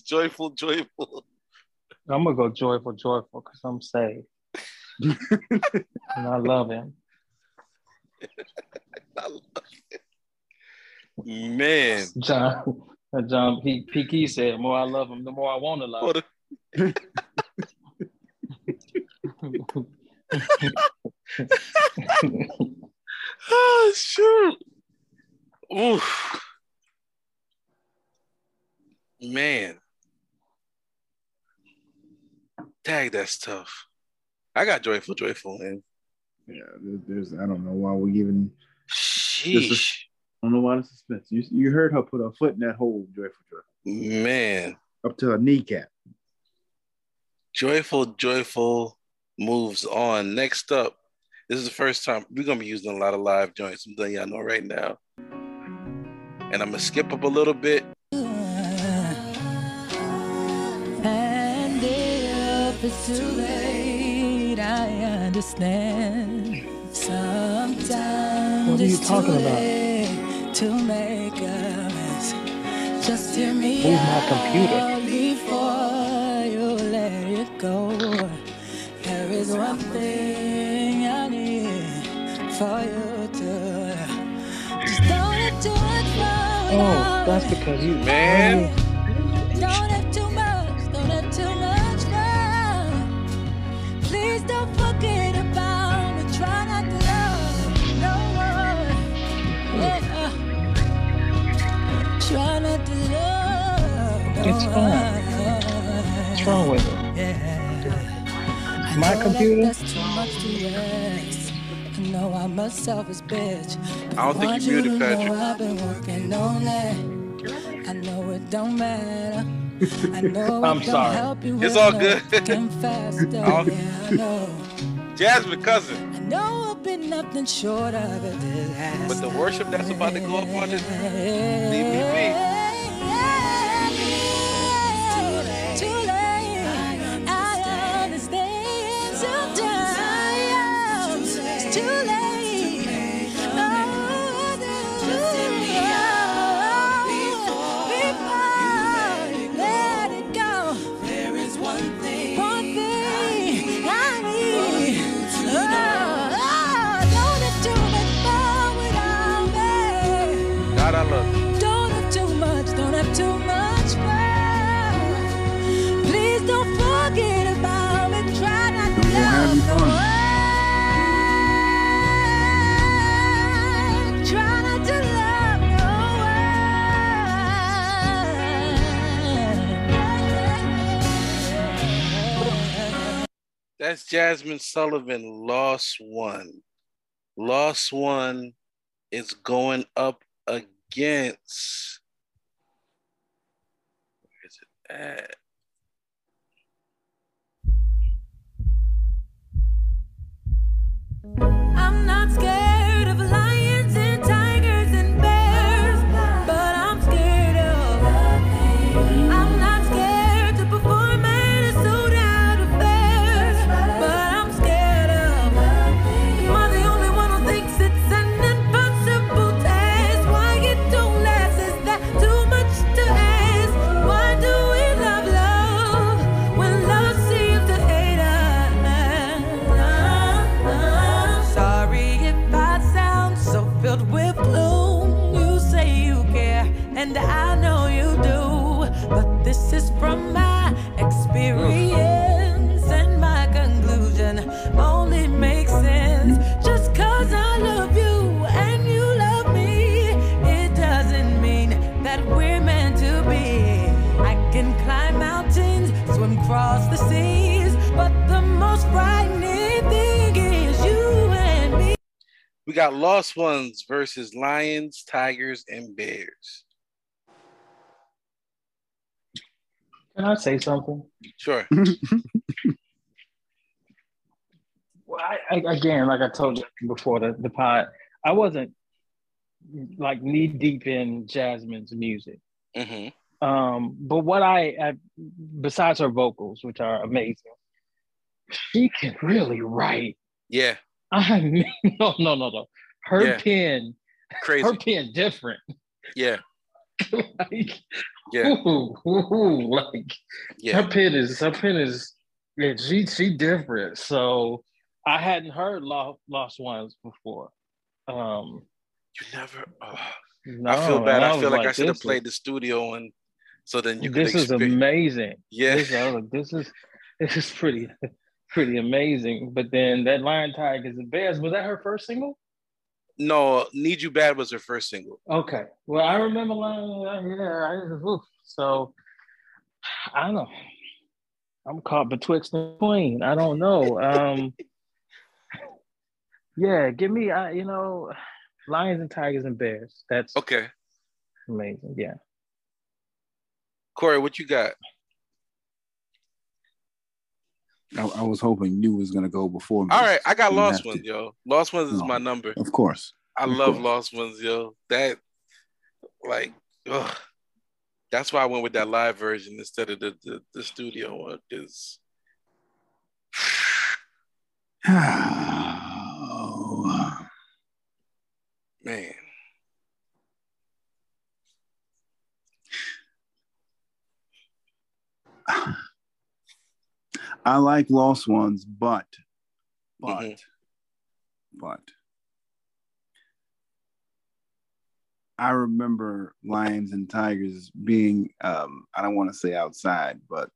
Joyful Joyful. I'm gonna go joyful, joyful, because I'm saved. and I love him. Man. John uh, John P. P. Kee said, the more I love him, the more I want to love him. Oh shoot. Oof. Man. Tag, that's tough. I got joyful, joyful, man. yeah, there- there's I don't know why we even Sheesh. I don't know why the suspense. You you heard her put her foot in that hole, joyful, joyful, Man. up to her kneecap. Joyful, joyful moves on. Next up, this is the first time we're gonna be using a lot of live joints. I'm letting y'all know right now. And I'm gonna skip up a little bit. Too late, I understand. Sometimes What are you it's talking too about? late to make a mess. Just hear me Move my computer. before you let it go. There is one thing I need for you to just don't have too much. Oh, that's because you Man. Don't love no It's fine. one. What's wrong with it? My computer? That's too much to ask. know I'm a selfish bitch. I don't think Want you muted to know Patrick. I've been working on that. I know it don't matter. I know I'm it sorry. help you It's all good. working faster. I'll- yeah, I know. Jazmine cousin. I know I've been nothing short of a disaster. But the worship that's about to go up on this DBB. That's Jazmine Sullivan, Lost One. Lost One is going up against. Where is it at? I'm not scared Lost Ones versus Lions, Tigers, and Bears. Can I say something? Sure. Well, I, I, again, like I told you before the, the pod, I wasn't like knee deep in Jazmine's music. hmm Um, but what I, I, besides her vocals, which are amazing, she can really write. Yeah, I mean, no, no, no, no. Her Yeah. pen, crazy. her pen different. Yeah, like, yeah, ooh, ooh, like yeah. her pen is her pen is yeah, she she different. So I hadn't heard Lost, Lost Ones before. Um, You never. oh, no, I feel bad. and I feel like, I should have played is- the studio one, so then you. This is amazing. Yeah, This, I like, this is this is pretty pretty amazing. But then that Lion Tiger is the Bears was that her first single? No, "Need You Bad" was her first single. Okay. Well, I remember Lion. Yeah. I. So I don't know. I'm caught betwixt the queen. I don't know. Um, yeah, give me. You know, Lions and Tigers and Bears. That's Okay, amazing. Yeah. Corey, what you got? I, I was hoping you was gonna go before me. All right, I got Lost have to. Ones, yo. Lost Ones is my number. Of course. I Of love course. Lost Ones, yo. That, like, ugh. That's why I went with that live version instead of the the, the studio one. Because Oh, man, I like Lost Ones, but, but, Mhm. but, I remember Lions and Tigers being, um, I don't want to say outside, but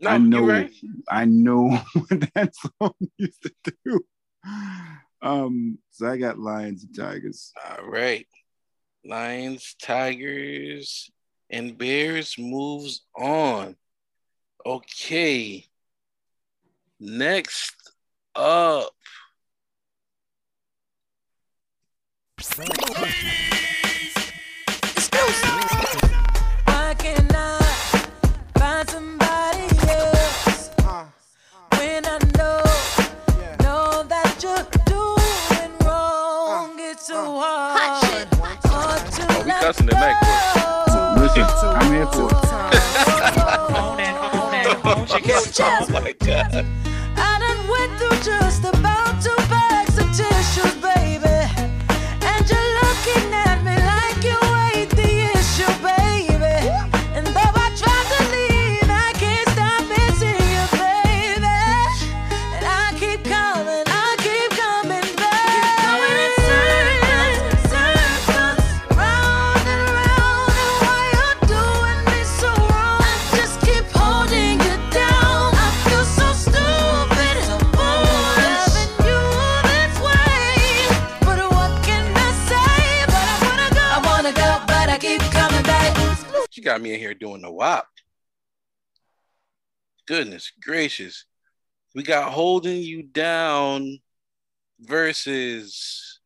no, I know, right. I know what that song used to do. Um, so I got Lions and Tigers. All right, Lions, Tigers, and Bears moves on. Okay, next up, Why can't I cannot find somebody else when I know, know that you're doing wrong? It's so hard. hard to Oh, we cussing tonight, go. Listen, I'm here for it. Oh my god. I done went through just about Goodness gracious. We got holding you down versus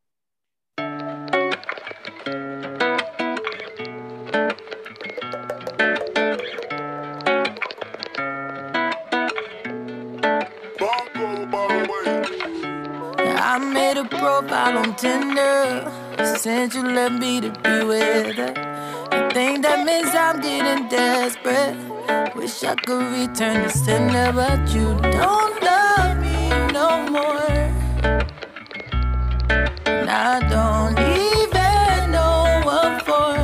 I made a profile on Tinder. Since you left me to be with her. I think that means I'm getting desperate. Wish I could return the sender, but you don't love me no more. And I don't even know what for.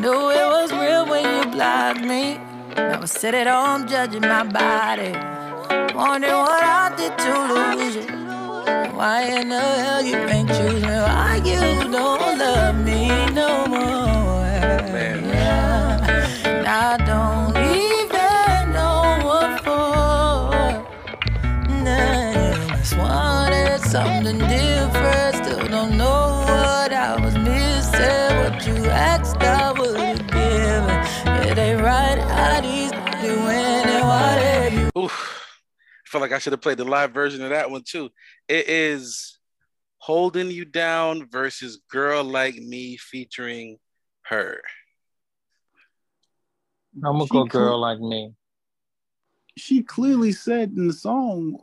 Knew it was real when you blocked me. Now I sit at home judging my body. Wondering what I did to lose you. Why in the hell you ain't choose me? Why you don't love me no more? Man. Yeah. I don't even know what for. Nah, just wanted something different. Still don't know what I was missing. What you asked, I would've given. It ain't right how these doing it. What have you? Oof. I feel like I should have played the live version of that one too. It is Holding You Down versus Girl Like Me featuring her. I'm gonna She go cool. girl like me. She clearly said in the song,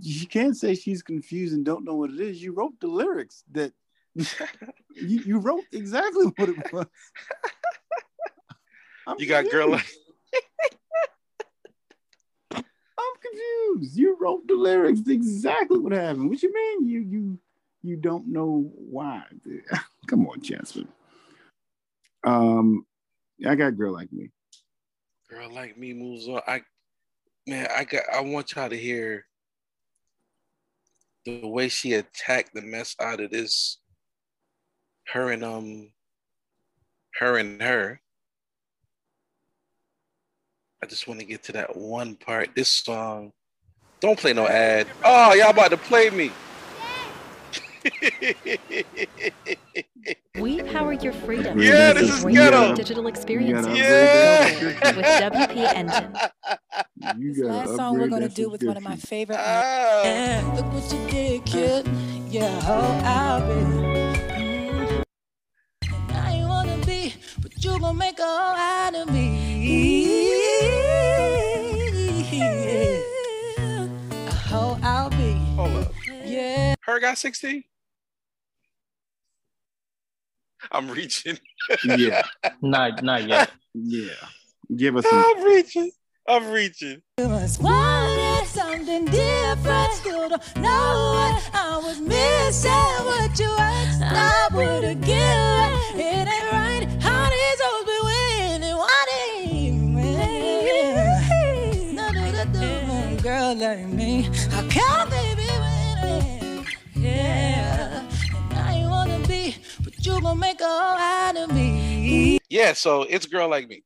you can't say she's confused and don't know what it is. You wrote the lyrics that you, you wrote exactly what it was. I'm You got Girl Like I'm confused. You wrote the lyrics exactly what happened. What you mean? You you you don't know why? Come on, Jazmine. Um, I got girl like me. Girl Like Me moves on. I man, I got I want y'all to hear the way she attacked the mess out of this her and um her and her. I just want to get to that one part. This song. Don't play no ad. Oh, y'all about to play me. We power your freedom. Yeah, this These is radio ghetto. Digital experiences. Yeah. With WP Engine. You This last song we're gonna do with one of my favorite Ah. Yeah, look what you did, kid. Yeah, oh, I'll be. Mm. And I ain't wanna be, but you gon' make a whole out of me. Her got 16? I'm reaching. Yeah, Not not yet. yeah. Give us some. I'm reaching. I'm reaching. You must wanted something different. Still don't know what I was missing. What you asked, I would've given. It ain't right how these hoes be winning. What ain't no, no, no, no, girl like me. How can you gon' make a whole out of me. Yeah, so it's a girl like me.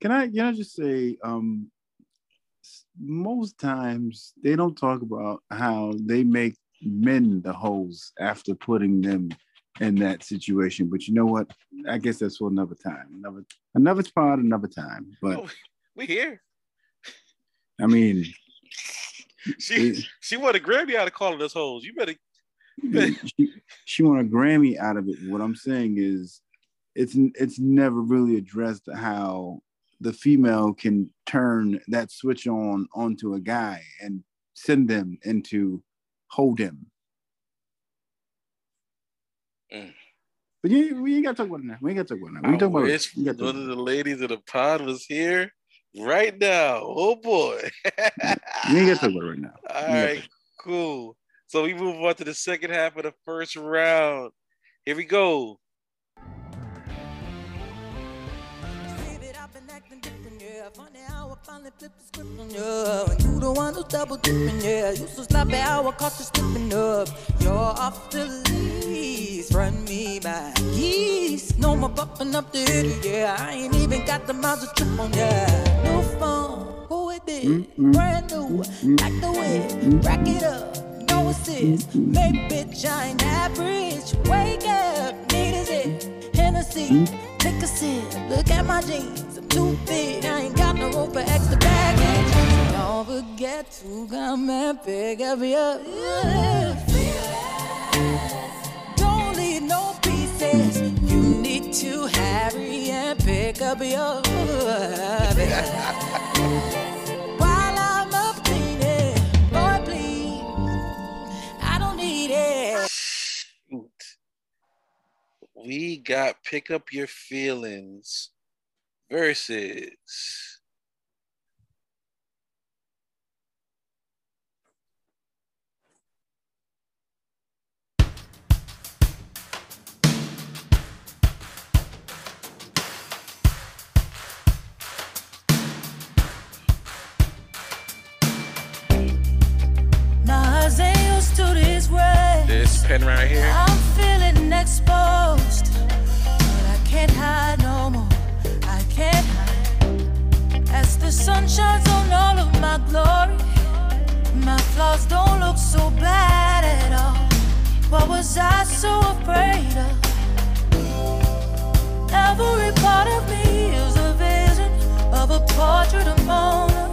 Can I can I just say, um, most times they don't talk about how they make men the hoes after putting them in that situation. But you know what? I guess that's for another time, another another spot, another time. But Oh, we here. I mean, she she won a Grammy out of calling us hoes. You better she, she won a Grammy out of it. What I'm saying is, it's it's never really addressed how the female can turn that switch on onto a guy and send them into hold him. Mm. But you, we ain't gotta talk about it now. We ain't gotta talk about it now. We I talk about it. wish We talk one about of the ladies of the pod was here right now. Oh boy. We ain't gotta talk about it right now. All right, cool. So we move on to the second half of the first round. Here we go. Yeah, and you the one who's double dipping, yeah. You so sloppy, how I caught you slipping up. You're off the lease, run me my keys. No more bumping up the hill, yeah. I ain't even got the miles to trip on, yeah. No phone, who it is? Mm-mm. Brand new, like the wind, rack it up. Assist, maybe bitch, I ain't average. Wake up, need is it? Hennessy, take a sip, look at my jeans. I'm too big, I ain't got no room for extra baggage. Don't forget to come and pick up your Don't leave no pieces. You need to hurry and pick up your We got pick up your feelings versus pen right here. I'm feeling exposed, but I can't hide no more. I can't hide. As the sun shines on all of my glory, my flaws don't look so bad at all. What was I so afraid of? Every part of me is a vision of a portrait of Mona,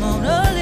Mona.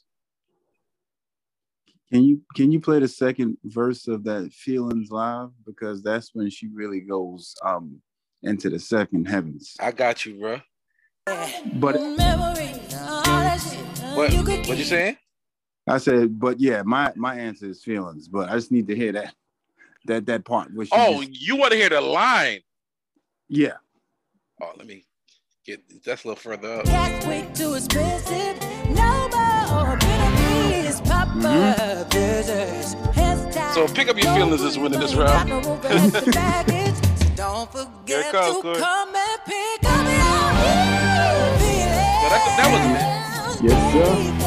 Can you can you play the second verse of that feelings live because that's when she really goes um into the second heavens. I got you, bro. But Memories, all that shit, What you what you saying? I said, but yeah, my my answer is feelings. But I just need to hear that that that part. Where she Oh, just- you want to hear the line? yeah. Oh, let me get that's a little further up. Mm-hmm. up business. Hands tied. So pick up your feelings is winning this round. no room for extra baggage. So don't forget comes, to Corey. come and pick up your feelings. Well, that- that was Yes, sir.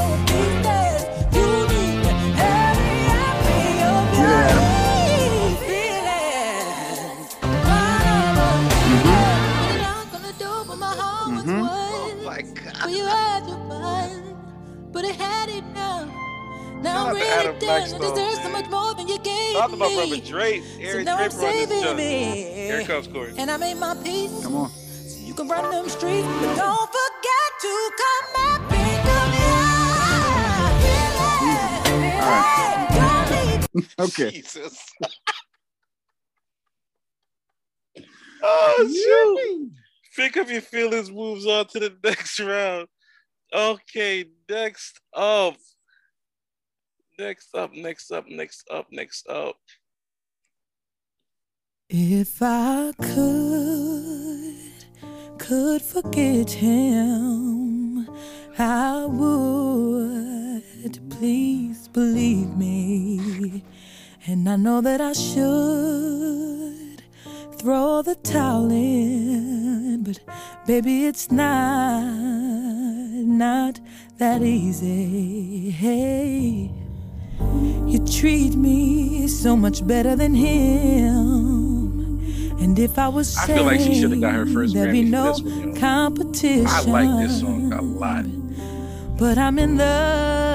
Talk about me. brother Drake. so Eric now I'm Draper on this saving me. Here it comes, Corey. And I made my peace. Come on. So you can run them streets, but don't forget to come and pick up your feelings. Okay. Jesus. oh shoot. Pick up your feelings moves on to the next round. Okay, next up. Next up, next up, next up, next up. If I could, could forget him, I would. Please believe me. And I know that I should throw the towel in, but baby, it's not, not that easy. Hey. You treat me so much better than him. And if I was I feel like she shoulda got her first there'd be Grammy for no this one, yo. competition. I like this song a lot. But I'm in love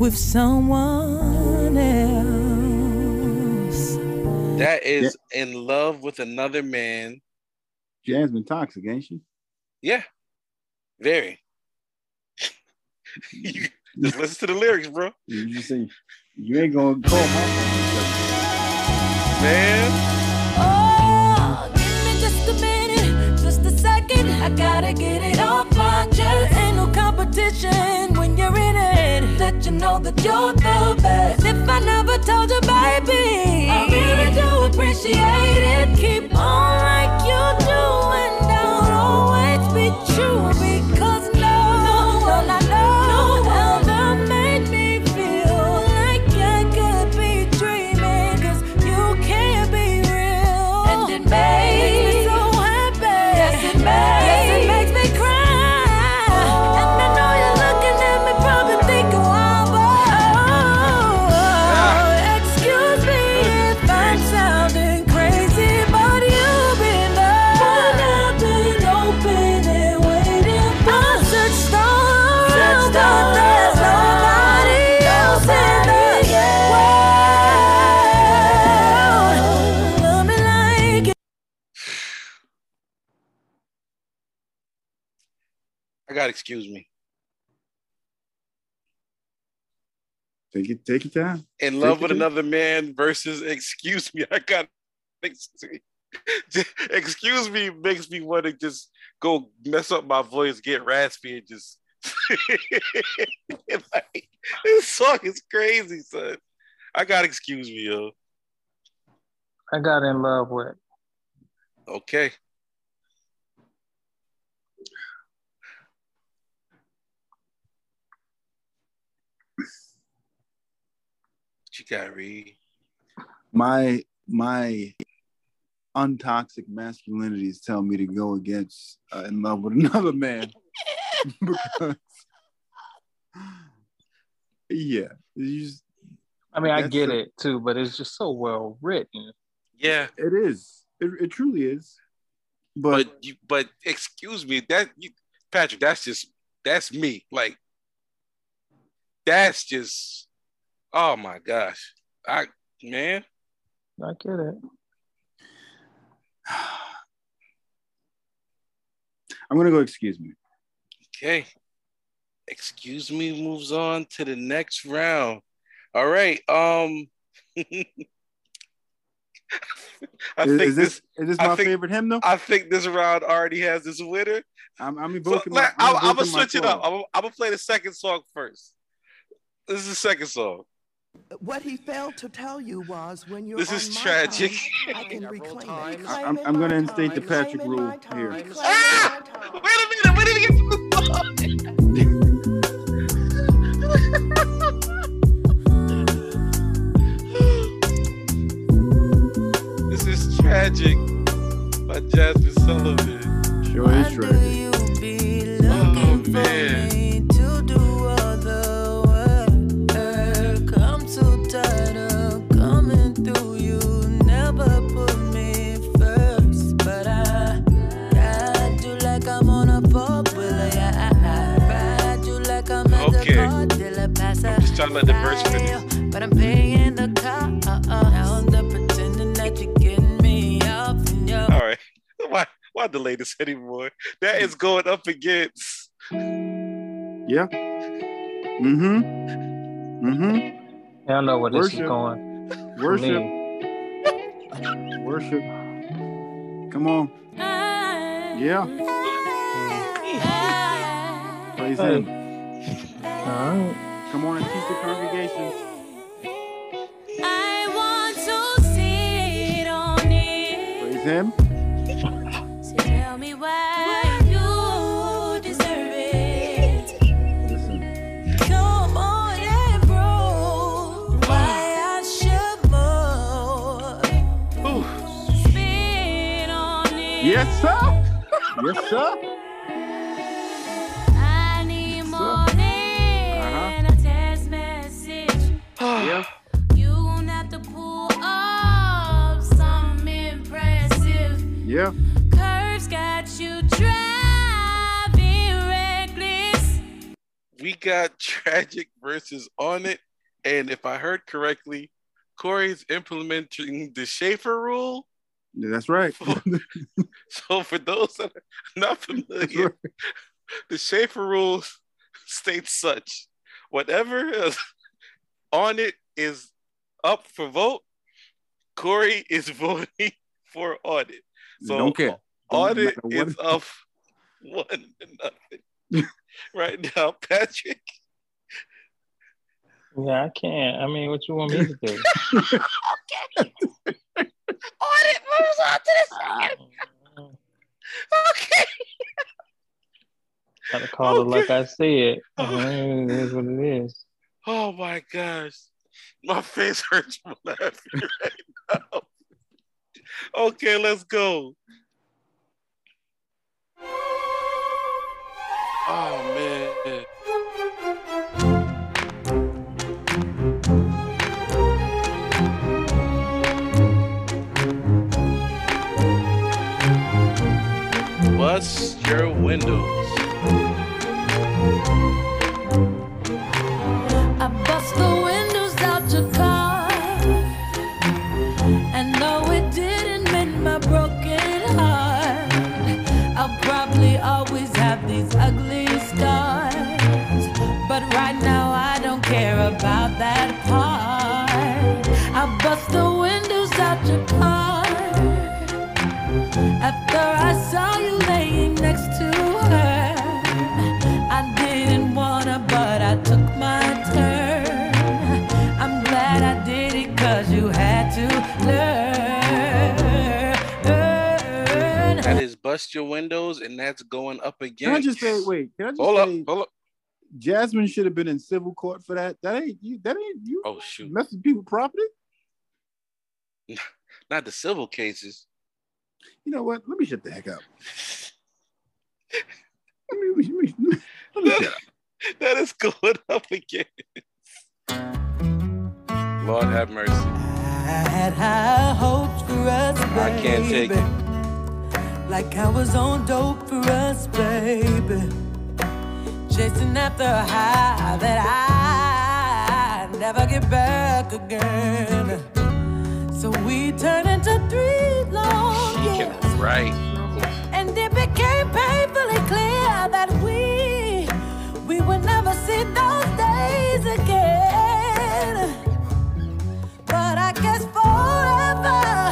with someone else. That is in love with another man. Jazmine toxic, ain't she? Yeah, very. Just listen to the lyrics, bro. You just say you ain't gonna call my Man, Oh, give me just a minute, just a second. I gotta get it off my chest. Ain't no competition when you're in it. Let you know that you're the best. If I never told you, baby, I really do appreciate it. Keep on like you I excuse me. Take it, take your time. In love Take with it. another man versus excuse me. I got excuse excuse me makes me want to just go mess up my voice, get raspy, and just like, this song is crazy, son. I got excuse me, yo. I got in love with. Okay. You got, Reed? My my untoxic masculinities tell me to go against uh, in love with another man because yeah, you just, I mean, I get a- it too, but it's just so well written. Yeah, it is. It, it truly is. But, but you, but excuse me, that you, Patrick, that's just that's me. Like, that's just, oh my gosh, I man, I get it. I'm gonna go. Excuse me. okay. Excuse me moves on to the next round. All right. Um, I Is, think is this, this is this my think- favorite hymn though? I think this round already has this winner. I'm, I'm So, evoking. let- my, I'm, I'm, I'm gonna switch it up. I'm, I'm gonna play the second song first. This is the second song. What he failed to tell you was when you're This on is my tragic. time, I can reclaim it. I- Claim I'm- I'm gonna instate the Patrick rule here. Ah! Wait a minute. Wait a minute. this is tragic by Jazmine Sullivan. Sure is Why do tragic. you be looking man. Pass I'm just trying to the verse finish. But I'm paying the car. Now I'm done pretending that you're getting me off and you're All right. Why why delay this anymore? That is going up against Yeah. Mm-hmm. Mm-hmm. I don't know where this is going. Worship. Worship. Come on. Yeah. Praise Hey. him. All right. Come on and teach the congregation. I want to sit on it. Praise him. So tell me why Yeah. Curves got you driving reckless. We got tragic verses on it, and if I heard correctly, Corey's implementing the Schaefer rule. That's right. So for those that are not familiar, the Schaefer rule states such: whatever is on it is up for vote. Corey is voting for on it. So Don't care. Don't on it matter what- is up one to nothing right now. Patrick, Yeah, I can't. I mean, what you want me to do? Okay. Audit moves on to the second. Okay. Gotta call it like Okay. I said. Oh. Mm-hmm, it is what it is. Oh my gosh. My face hurts from laughing right now. Okay, let's go. Oh man. Bust your windows. Right now, I don't care about that part. I bust the windows out your car. After I saw you laying next to her, I didn't wanna, but I took my turn. I'm glad I did it cause you had to learn. That is bust your windows, and that's going up again. Can I just say, wait, can I just Hold up, say hold up. Jazmine should have been in civil court for that? That ain't you that ain't you Oh shoot. messing with people's property? Not the civil cases. You know what? Let me shut the heck up. Let me, let me, let me, let me shut up. that is going up again. Lord have mercy. I had high hopes for us, baby. I can't take it. Like I was on dope for us, baby. Chasing after a high that I never get back again. So we turned into three long She years. can write. And it became painfully clear that we we would never see those days again. But I guess forever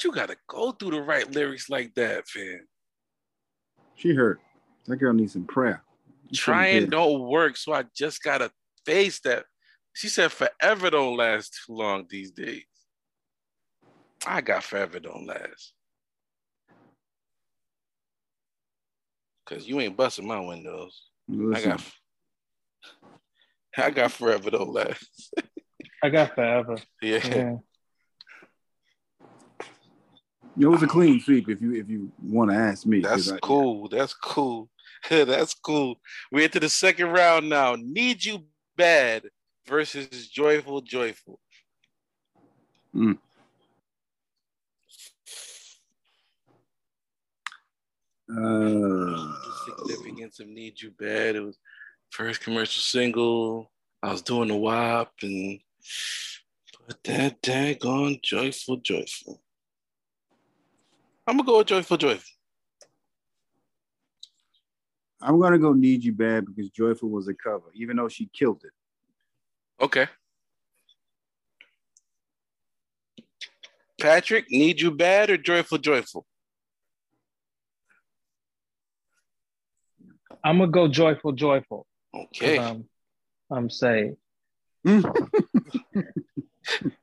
hey, hey. What you gotta go through to write lyrics like that, fam? She hurt. That girl needs some prayer. Trying don't work, so I just gotta face that. She said forever don't last too long these days. I got forever don't last. Cause you ain't busting my windows. I got I got forever don't last. I got forever. Yeah. Yeah. It was a clean sweep if you if you want to ask me. That's I- cool. That's cool. That's cool. We're into the second round now. Need you bad versus joyful, joyful. Mm. Uh, significance of Need You Bad. It was first commercial single. I was doing the WAP and put that daggone joyful, joyful. I'm gonna go with joyful, joyful. I'm gonna go need you bad because Joyful was a cover, even though she killed it. Okay. Patrick, need you bad or joyful, joyful? I'm gonna go joyful, Joyful. Okay. Um, I'm, I'm saved.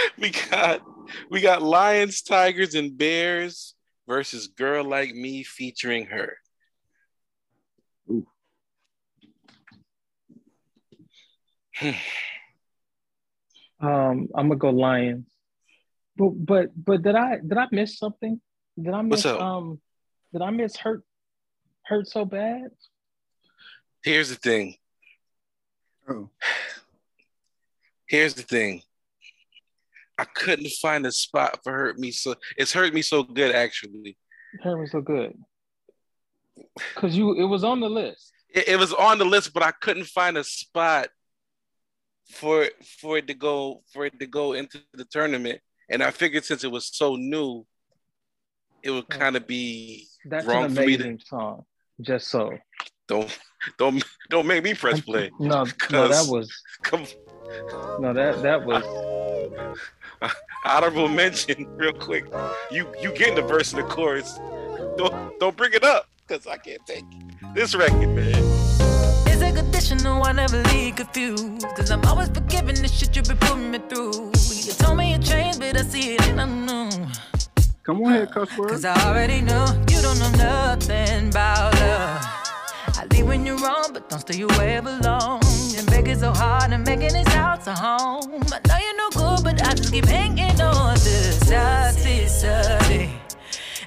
we got we got lions, tigers, and bears versus Girl Like Me featuring her. Ooh. Um, I'm gonna go Lions. But but but did I did I miss something? Did I miss um did I miss hurt hurt so bad? Here's the thing. Oh. Here's the thing. I couldn't find a spot for hurt me so it's hurt me so good actually. Hurt me so good. Cause you it was on the list. It, it was on the list, but I couldn't find a spot for for it to go for it to go into the tournament. And I figured since it was so new, it would oh. kind of be That's wrong an for me to song. Just so. don't don't don't make me press play. No, no, that was Come no that that was honorable mention real quick. You you get the verse of the chorus. Don't don't bring it up because I can't take this record, man. It's a conditional, I never leave confused. Cause I'm always forgiving the shit you been putting me through. You told me you changed, but I see it and I know. Come on ahead, cuss word. Cause I already know you don't know nothing about love. Leave when you're wrong, but don't stay away for long. And begging so hard and making this house a home. I know you're no good, but I just keep hanging on to toxicity.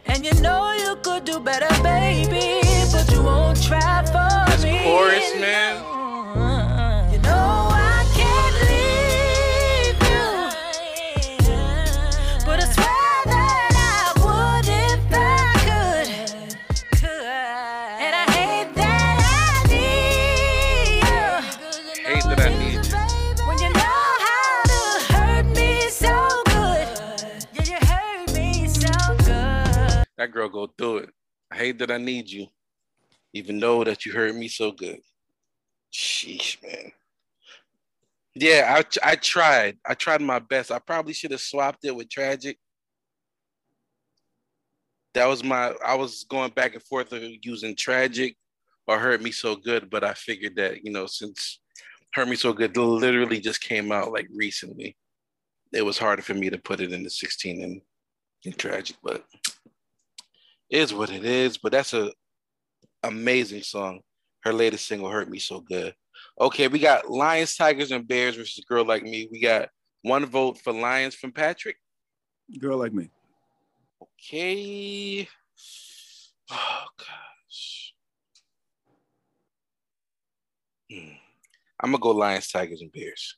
And you know you could do better, baby, but you won't try for This me. chorus, man. That girl go through it. I hate that I need you, even though that you hurt me so good. Sheesh, man. Yeah, I I tried. I tried my best. I probably should have swapped it with tragic. That was my. I was going back and forth of using tragic or hurt me so good, but I figured that you know since hurt me so good literally just came out like recently, it was harder for me to put it in the 16 and in tragic, but is what it is. But that's a amazing song. Her latest single hurt me so good. Okay, we got Lions, Tigers, and Bears versus Girl Like Me. We got one vote for Lions from Patrick. Girl like me. Okay. Oh gosh. Hmm. I'm gonna go Lions, Tigers, and Bears.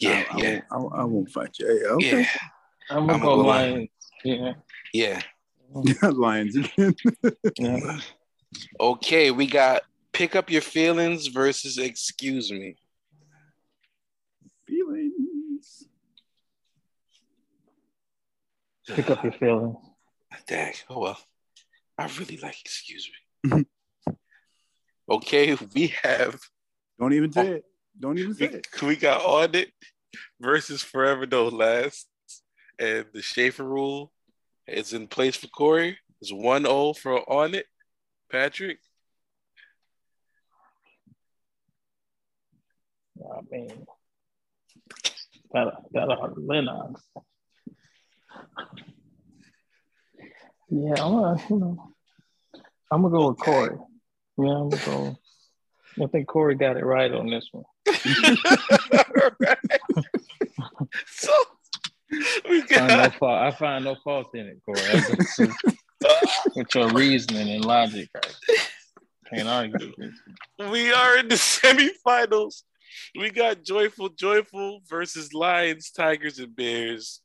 Yeah, I, I yeah, won't, I, I won't fight you. Hey, okay. yeah, I'm gonna I'm go go Lions. Yeah. yeah. Lions again. yeah. Okay, we got pick up your feelings versus excuse me. Feelings. Pick up your feelings. Dang. Oh well. I really like excuse me. okay, we have Don't even say oh. it. Don't even say we, it. we got on it versus forever don't last. And the Schaefer rule is in place for Corey. It's 1-0 for on it. Patrick. I mean, that that Ari Lennox. Yeah, I'm gonna, you know, I'm gonna go with Corey. Yeah, I'm gonna go. I think Corey got it right on this one. Alright. so we I find no got fault. I find no fault in it, Corey. Uh, with your reasoning and logic, right? Can't argue. with we are in the semifinals. We got Joyful Joyful versus Lions, Tigers, and Bears.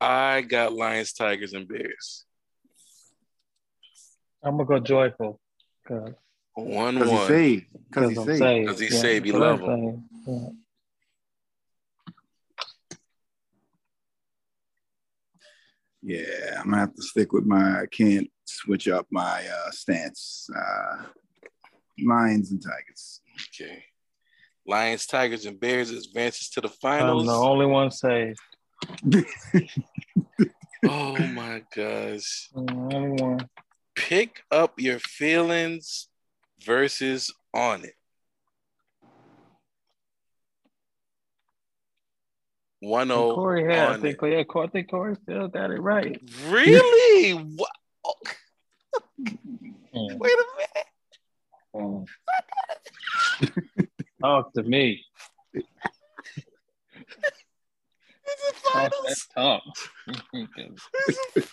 I got Lions, Tigers, and Bears. I'm gonna go joyful. Cause, One Because he one. saved. Because he I'm saved. saved. 'Cause he Yeah, saved, you that's love him. Yeah. Yeah, I'm gonna have to stick with my. I can't switch up my uh, stance. Uh, Lions and Tigers. Okay. Lions, Tigers, and Bears advances to the finals. I'm the only one saved. Oh my gosh. I'm the only one. Pick up your feelings versus on it. one zero. Corey had, I think, it. yeah, Corey, I think Corey still got it right. Really? What? Oh, Mm, wait a minute. mm. Talk to me. It's the Talk finals. that talk. It's the,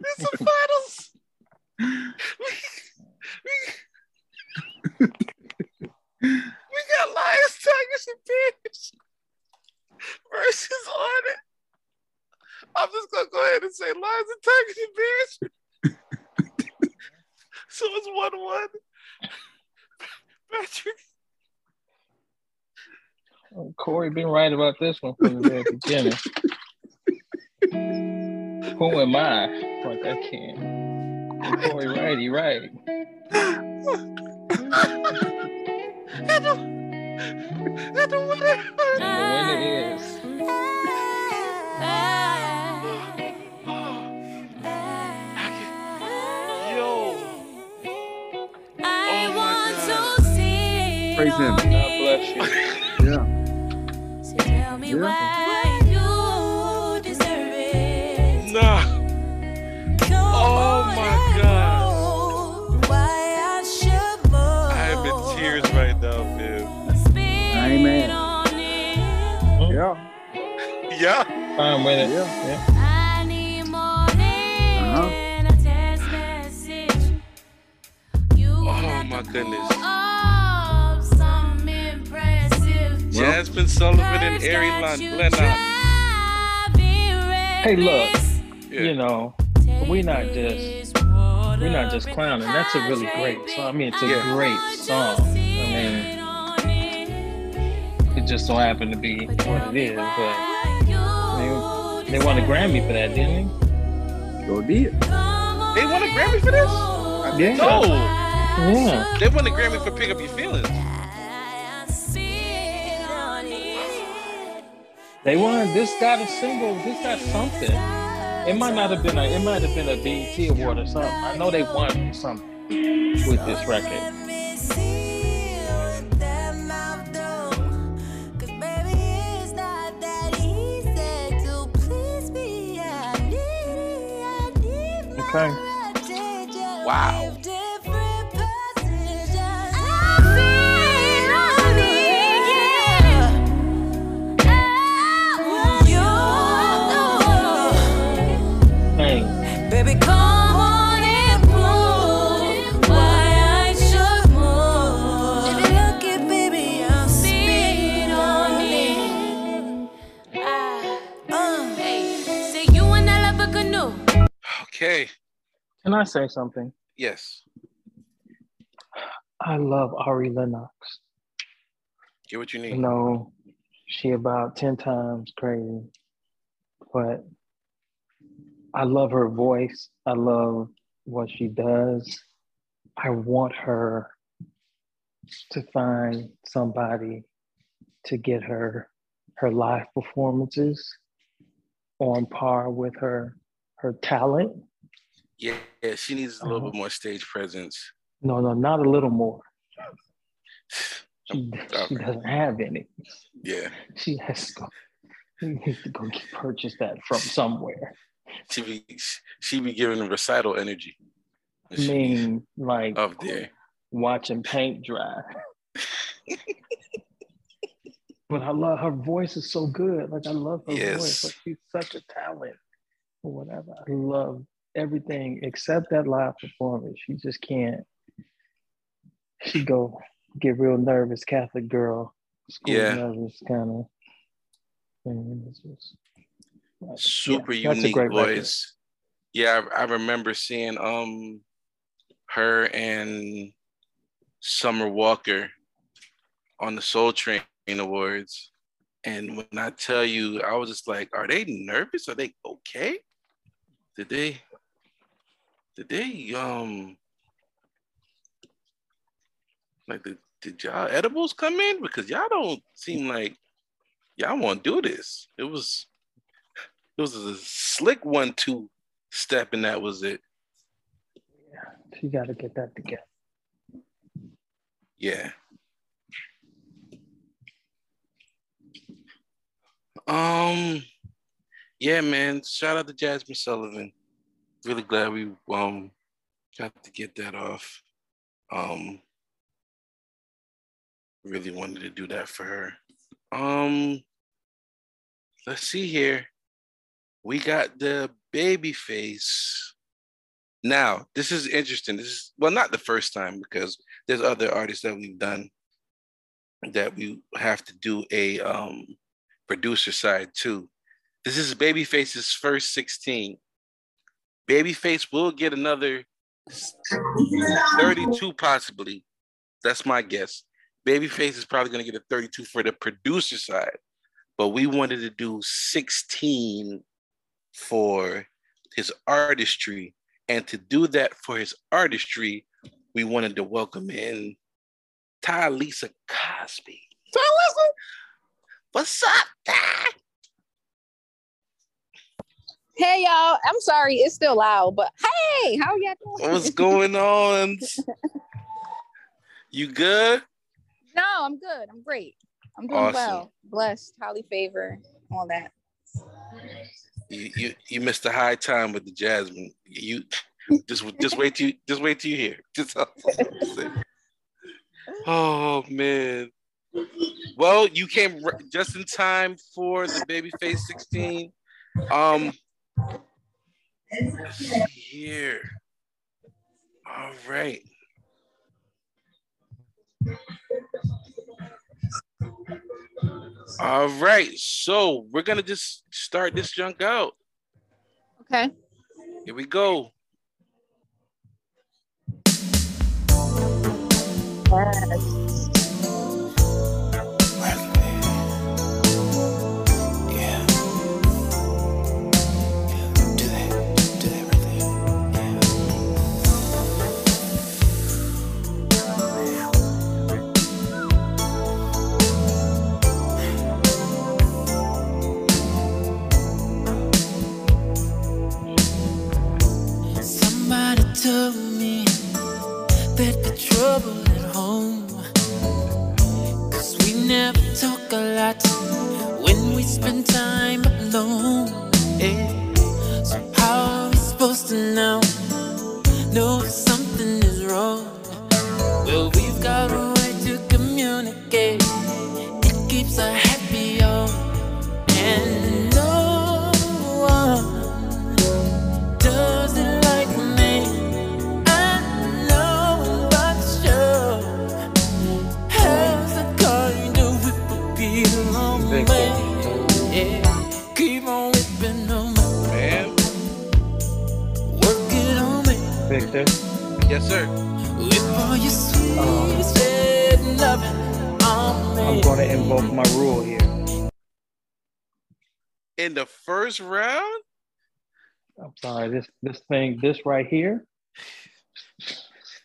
it's the finals. We, got Lions, Tigers, and Bears versus on it. I'm just gonna go ahead and say Lions and Tigers and Bears. so it's one one. Patrick, oh, Corey been right about this one from the very beginning. Who am I? Like I can't. Corey Righty, right. And the, and the winner. The winner is Yo. I my want God. to see Praise him. God bless you. Yeah. So tell me Yeah. why Yeah. I'm with it. Yeah. Yeah. I need more than a text message. You Oh my goodness. some impressive Jazmine Sullivan and Ari Lennox. Hey, look, Yeah. You know, we're not just we're not just clowning. That's a really great song. I mean, it's a Yeah. great song. I mean, it just so happened to be what it is. But they, they won a Grammy for that, didn't they? Go did. They won a Grammy for this? they? Yeah. No. Oh. Yeah. They won a Grammy for Pick Up Your Feelings. They won. This got a single. This got something. It might not have been a. It might have been a BET award or something. I know they won something with this record. Wow. Can I say something? Yes. I love Ari Lennox. Get what you You need. know, she about 10 times crazy, but I love her voice. I love what she does. I want her to find somebody to get her her live performances on par with her her talent. Yeah, yeah, she needs a little Uh-huh. bit more stage presence. No, no, not a little more. She, she doesn't have any. Yeah. She has to go. She needs to go purchase that from somewhere. She be she be giving recital energy. I mean, like up there. watching paint dry. but I love her voice is so good. Like I love her Yes. voice. Like she's such a talent or whatever. I love everything except that live performance. She just can't. She go get real nervous, Catholic girl, school Yeah. nervous kind of. thing. Just- Super yeah, unique great record. voice. Yeah, I, I remember seeing um her and Summer Walker on the Soul Train Awards. And when I tell you, I was just like, are they nervous? Are they okay? Did they did they um like did, did y'all edibles come in? Because y'all don't seem like y'all want to do this. It was it was a slick one two step and that was it. Yeah, she got to get that together. Yeah. Um, yeah, man. Shout out to Jazmine Sullivan. Really glad we um got to get that off. Um, really wanted to do that for her. Um, let's see here. We got the baby face. Now, this is interesting. This is well, not the first time because there's other artists that we've done that we have to do a um producer side too. This is Babyface's first 16. Babyface will get another 32 possibly. That's my guess. Babyface is probably going to get a 32 for the producer side, but we wanted to do 16 for his artistry. And to do that for his artistry, we wanted to welcome in Ty Lisa Cosby. Ty Lisa, what's up, Ty? Hey y'all, I'm sorry, it's still loud, but hey, how y'all doing? What's going on? you good? No, I'm good. I'm great. I'm doing Awesome. well. Blessed, highly favored, all that. You, you you missed a high time with the Jazmine. You just just wait till you just wait till you hear. Just oh man. Well, you came just in time for the Babyface 16. Um, let's here. All right. All right, so we're gonna just start this junk out. Okay. Here we go. Somebody told me that the trouble at home. Cause we never talk a lot when we spend time alone. Yeah. So, how are we supposed to know? Know if something is wrong? Well, we've got a way to communicate. It keeps us me. Victor. Yes, sir. Whip all your sweet, sweet loving on me. I'm going to invoke my rule here. In the first round? I'm sorry. This this thing, this right here,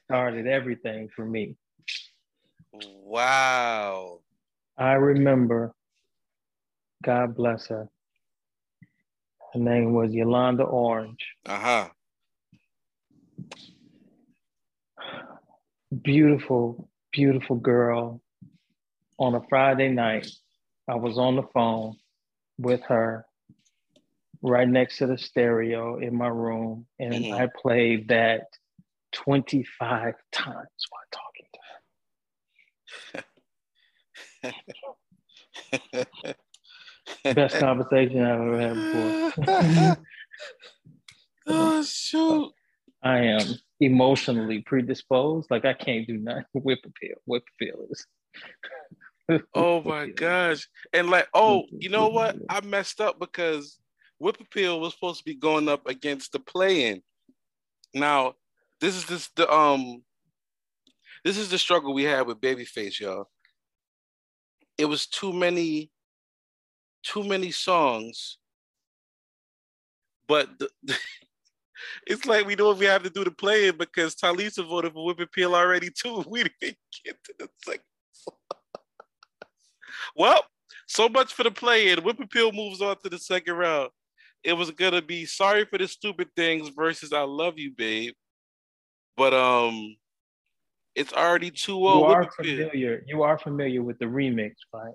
started everything for me. Wow. I remember, God bless her. Her name was Yolanda Orange. Uh-huh. Beautiful, beautiful girl. On a Friday night, I was on the phone with her right next to the stereo in my room, and Mhm. I played that 25 times while talking to her. Best conversation I've ever had before. oh shoot. I am emotionally predisposed. Like I can't do nothing. Whip appeal. Whip appeal is. Oh my gosh. And like, oh, you know what? I messed up because Whip Appeal was supposed to be going up against the play-in. Now, this is this the um this is the struggle we had with Babyface, y'all. It was too many, too many songs. But the, it's like we know if we have to do the play-in because Talisa voted for Whip Appeal already too. We didn't get to the second well, so much for the play in. Whip Appeal moves on to the second round. It was gonna be sorry for the stupid things versus I love you, babe. But um it's already 2 You are familiar. You are familiar with the remix, right?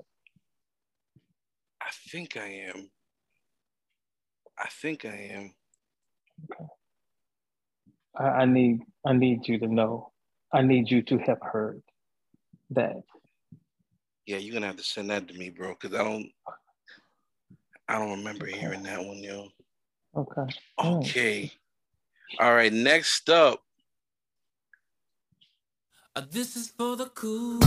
I think I am. I think I am. I, I need I need you to know. I need you to have heard that. Yeah, you're gonna have to send that to me, bro, because I don't I don't remember hearing that one, yo. Okay. Okay. All right, next up. Uh, this is for the cool.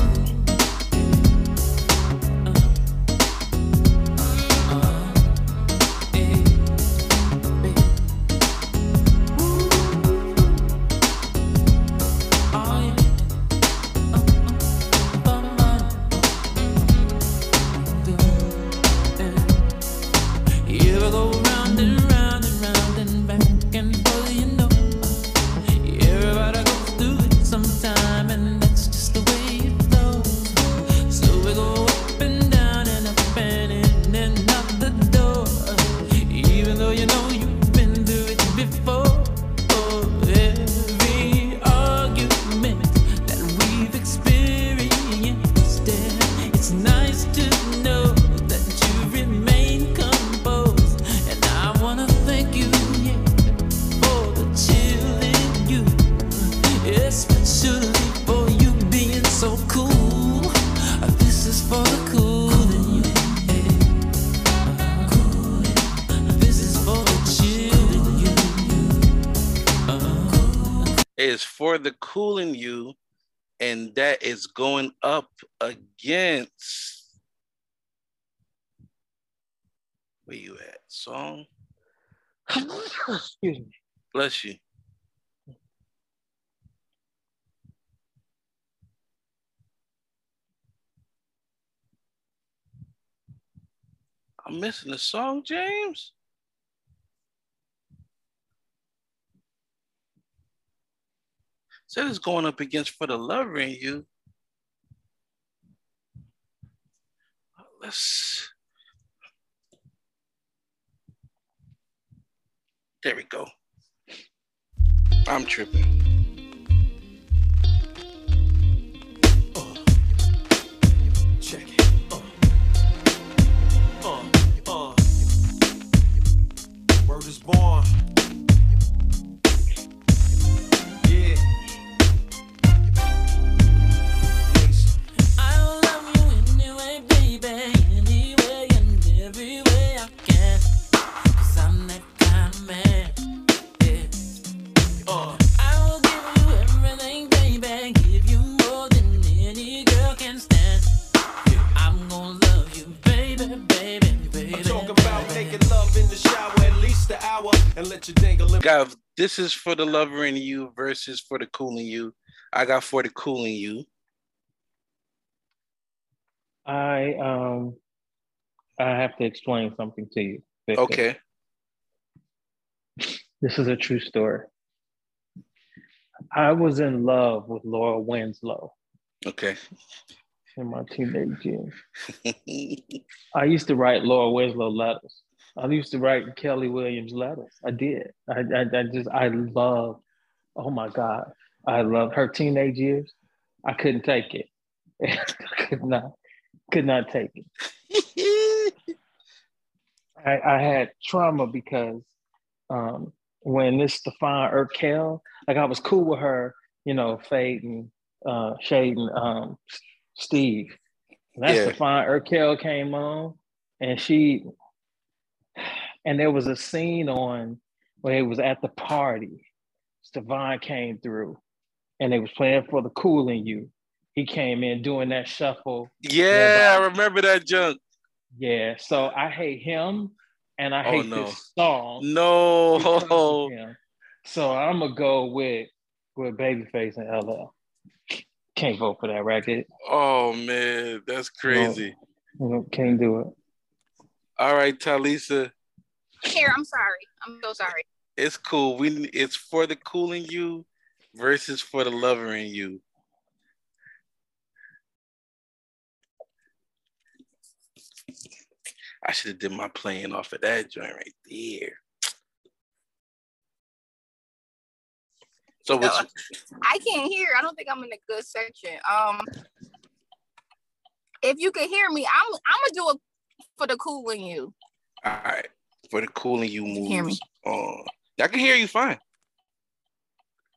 Is for the cool in you, and that is going up against. Where you at? Song? Excuse me. Bless you. I'm missing the song, James. Said it's going up against for the lover in you. Let's. There we go. I'm tripping. Check it. Uh. Uh, uh. Born. This is for the lover in you versus for the cool in you. I got for the cool in you. I um I have to explain something to you. Victor. Okay. This is a true story. I was in love with Laura Winslow Okay. in my teenage years. I used to write Laura Winslow letters. I used to write Kellie Williams letters. I did. I, I, I just, I love, oh my God. I love her teenage years. I couldn't take it. I could not, could not take it. I, I had trauma because um, when this Stefan Urquelle, like I was cool with her, you know, Fade and uh, Shade and um, Steve. And that Yeah. Stefan Urquelle came on, and she, and there was a scene on where it was at the party. Stefan came through, and they was playing for the cool in you. He came in doing that shuffle. yeah, I remember that junk. Yeah, so I hate him, and I Oh, hate no. this song. No. because of him. So I'm gonna go with with Babyface and LL. Can't vote for that record. Oh man, that's crazy. No, Can't do it. All right, Talisa, Here, I'm sorry. I'm so sorry. it's cool. We it's for the cool in you versus for the lover in you. I should have did my playing off of that joint right there. So what's I can't hear. I don't think I'm in a good section. Um, if you can hear me, I'm I'm gonna do it for the cool in you. all right? For the cool in you moves. hear me. on. I can hear you fine.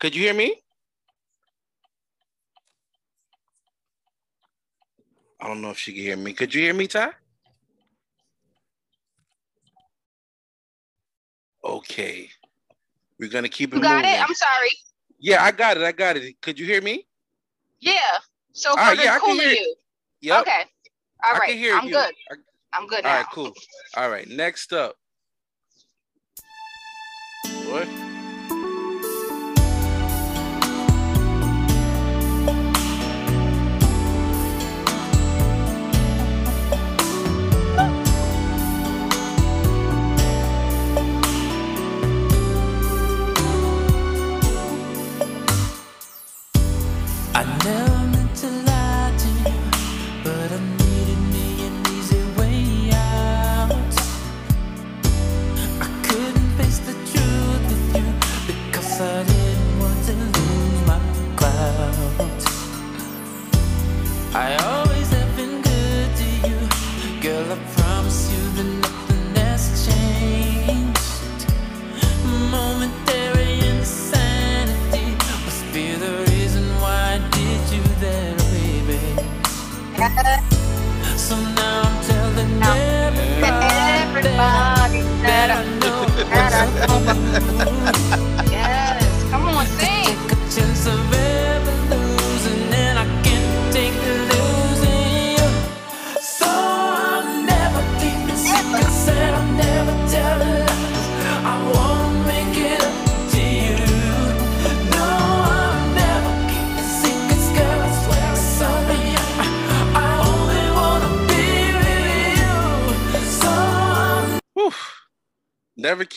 Could you hear me? I don't know if she can hear me. Could you hear me, Ty? Okay. We're gonna keep it You got moving. it? I'm sorry. yeah, I got it. I got it. Could you hear me? Yeah. So for All right, the yeah, I can cooling hear you. Yep. Okay. All I right. can hear I'm you. good. I- I'm good All now. right, cool. All right, next up. What?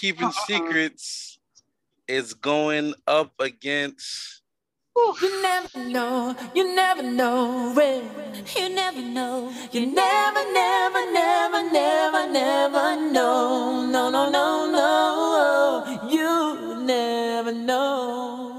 Keeping uh-uh. secrets is going up against You never know, you never know when. You never know, you never, never, never, never, never know. No, no, no, no. You never know.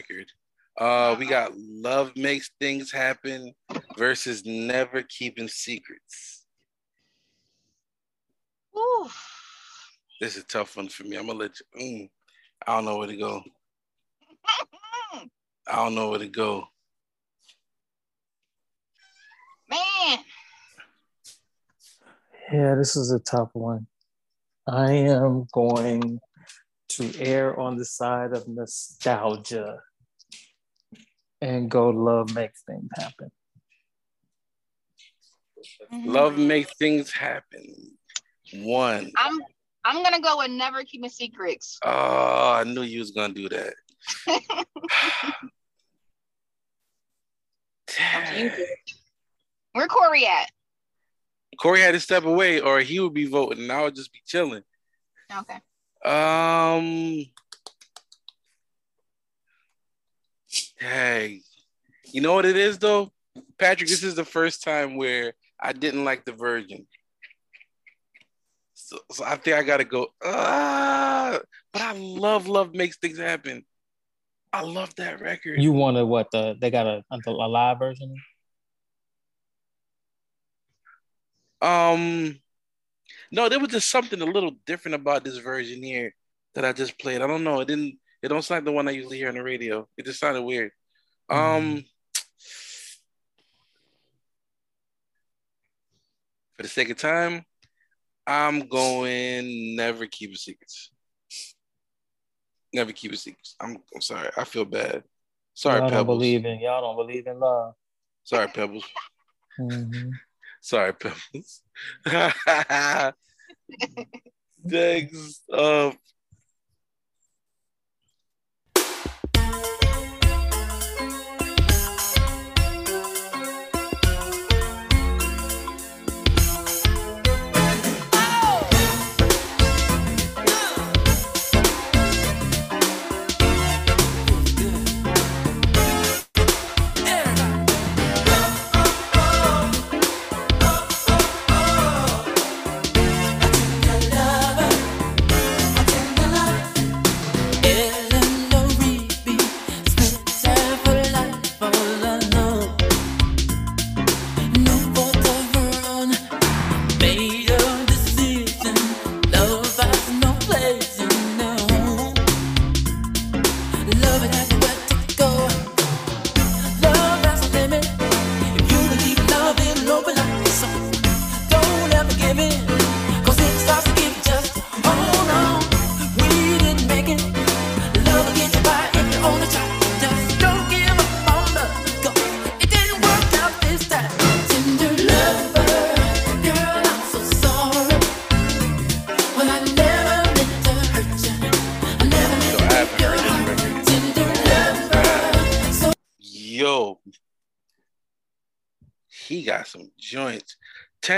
Record. Uh, we got Love Makes Things Happen versus Never Keeping Secrets. Ooh. This is a tough one for me. I'm gonna let you. mm, I don't know where to go. I don't know where to go. Man. Yeah, this is a tough one. I am going to err on the side of nostalgia and go love makes things happen. Love Makes Things Happen. One. I'm I'm gonna go with never keeping secrets. Oh, I knew you was gonna do that. Where Corey at? Corey had to step away, or he would be voting, and I would just be chilling. Okay. Um, hey, you know what it is though, Patrick. This is the first time where I didn't like the Virgin. So, so I think I gotta go. Ah, but I love Love Makes Things Happen. I love that record. You wanted what the they got a, a live version? Um, no, there was just something a little different about this version here that I just played. I don't know. It didn't. It don't sound like the one I usually hear on the radio. It just sounded weird. Um, for the sake of time, I'm going never keep a secret. Never keep a secret. I'm, I'm sorry. I feel bad. Sorry, y'all don't Pebbles. believe in y'all don't believe in love. Sorry, Pebbles. Mhm. Sorry, Pebbles. Thanks. Uh,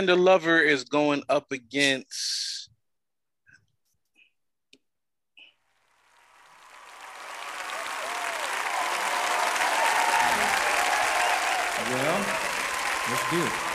Tender Lover is going up against. Well, let's do it.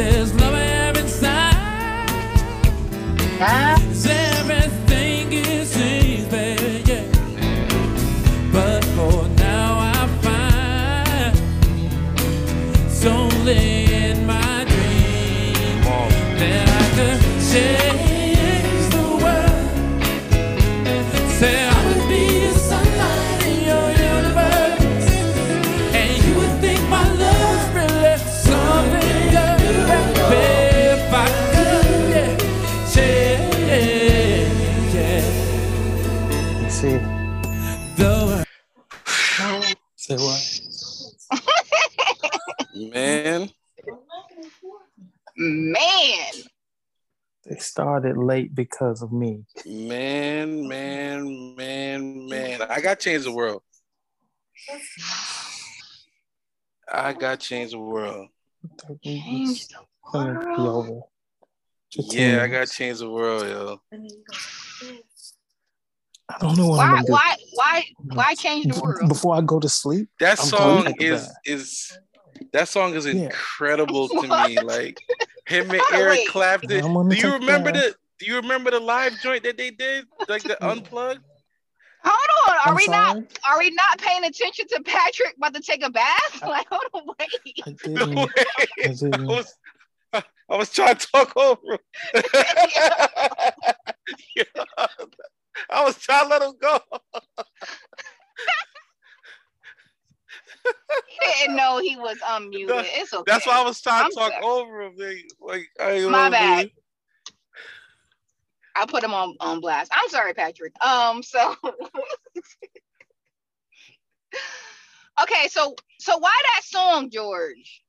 There's love here inside. It's started late because of me. man, man, man, man. I got change the world. I got change the world. It's gonna be over. Fifteen Yeah, I got minutes. change the world, yo. I don't know what I'm Why do. why why why change the world? Before I go to sleep, That I'm song is bed. is that song is Yeah. incredible to me. Like him and Eric Wait. Clapton. I'm Do you remember that. the do you remember the live joint that they did? Like the unplugged? Hold on. Are I'm we not are we not paying attention to Patrick about to take a bath? Like, hold on, wait. I didn't. way. I I didn't. was, I I was trying to talk over him. Yeah. I was trying to let him go. He didn't know he was unmuted. It's okay. That's why I was trying I'm to talk sorry. over him. Like, I My bad. man. I put him on, on blast. I'm sorry, Patrick. Um, so okay, so so why that song, George?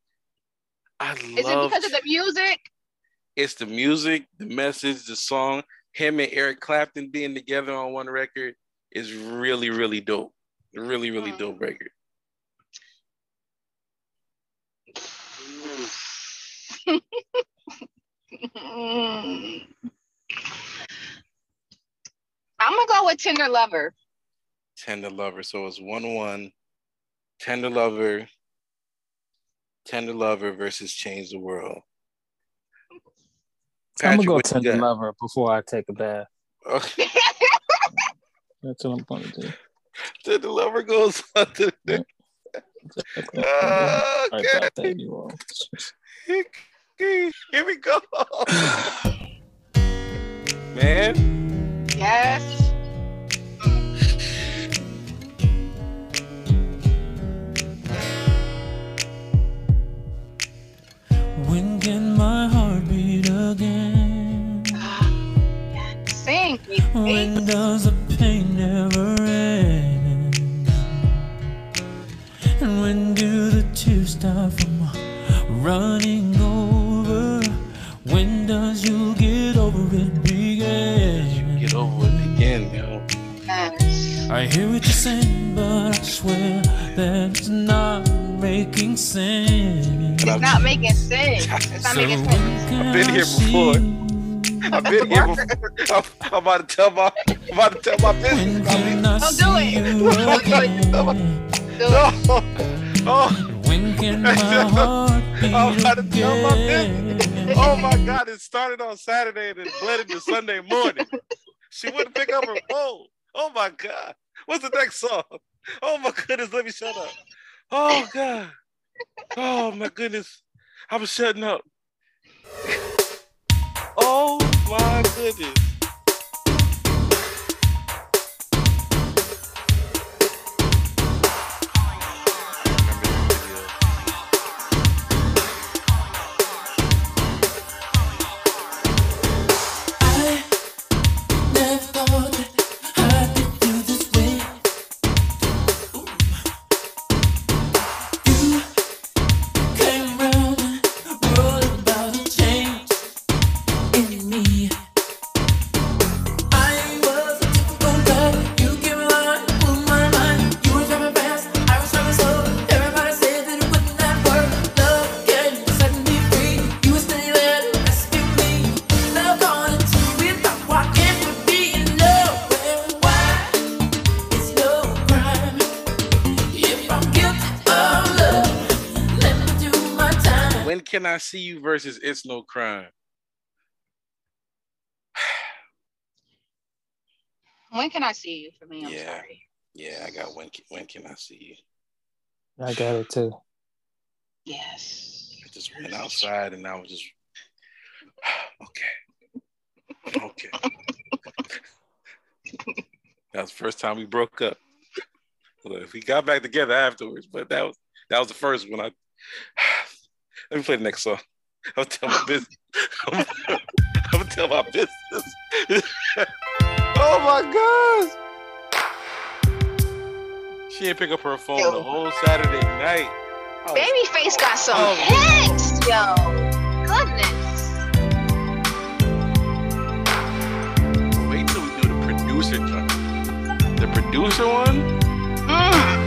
I Is it because of the music? it's the music, the message, the song. Him and Eric Clapton being together on one record is really, really dope. Really, really dope record. I'm gonna go with Tender Lover. Tender Lover. So it's one one. Tender Lover. Tender Lover versus Change the World. I'm gonna go tender lover before I take a bath. Okay. That's what I'm gonna do. Tender Lover goes on to the I okay. got that you all. Here we go. Man, Yes. When can my heart beat again? Sing, When does the pain never end? And when do the tears stop from running I hear what you're saying, but I swear that it's not making sense. It's not making sense. It's not making sense. I've been here before. I've been here before. I'm, I'm about to tell my I'm about to tell my business. I mean, Don't do it. no. Oh, When can my heart beat I'm about to tell my business. Oh my God! It started on Saturday and it bled into Sunday morning. She wouldn't pick up her phone. Oh my God! What's the next song? Oh my goodness! Let me shut up. Oh God! Oh my goodness! I'm shutting up. Oh my goodness! Time. I see you versus It's No Crime? When can I see you for me? I'm Yeah. sorry. Yeah, I got when. Can, when can I see you? I got it too. Yes. I just went outside and I was just okay. Okay. that was the first time we broke up. Look, we got back together afterwards, but that was that was the first one. I let me play the next song. I'll tell my business. I'm, gonna tell my business. oh my gosh. She didn't pick up her phone the whole Saturday night. Was- Babyface got some Oh. hits, yo. Goodness. Wait till we do the producer joint. The producer one? Mm.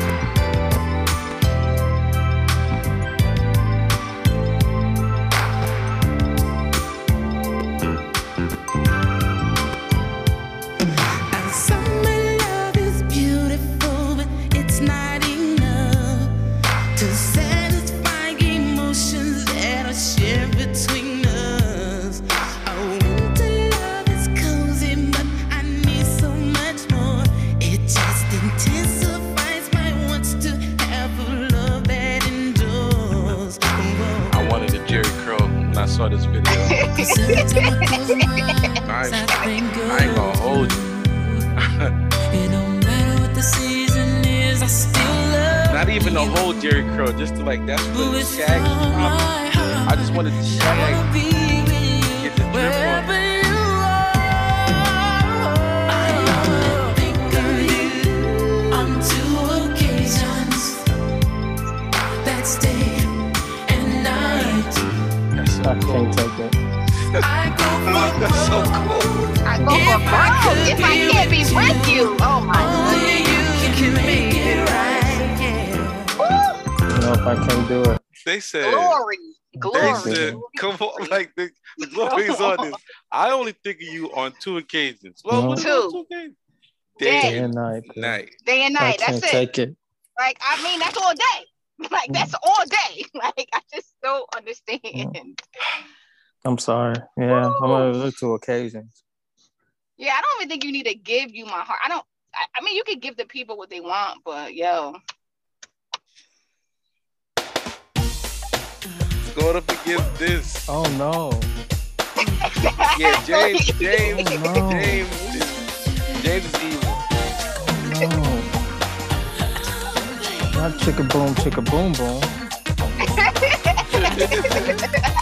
Saw this video. I I ain't gonna hold you. Not even the whole Jheri curl, just to like that's really shaggy. I just wanted to shag. Get the drip on. On I can't take it. I go for so cool. I go for broke if I can't be with you. Oh my only you can make it right. Yeah. You know, if I can't do it. They said. glory, They glory. said, "Come on, like the, the glory's on this." I only think of you on two occasions. Well, mm-hmm. what Two. two occasions? Day Day and and night. night. Day and night. I night. can't That's it. take it. Like I mean, that's all day. Like that's all day. Like I just don't understand. I'm sorry. Yeah, I'm gonna look to occasions. Yeah, I don't even think you need to give you my heart. I don't. I, I mean, you could give the people what they want, but yo, going to against this. Oh no. Yeah, James, James, Oh, no. James, James is evil. No. Chicka boom, chicka boom boom.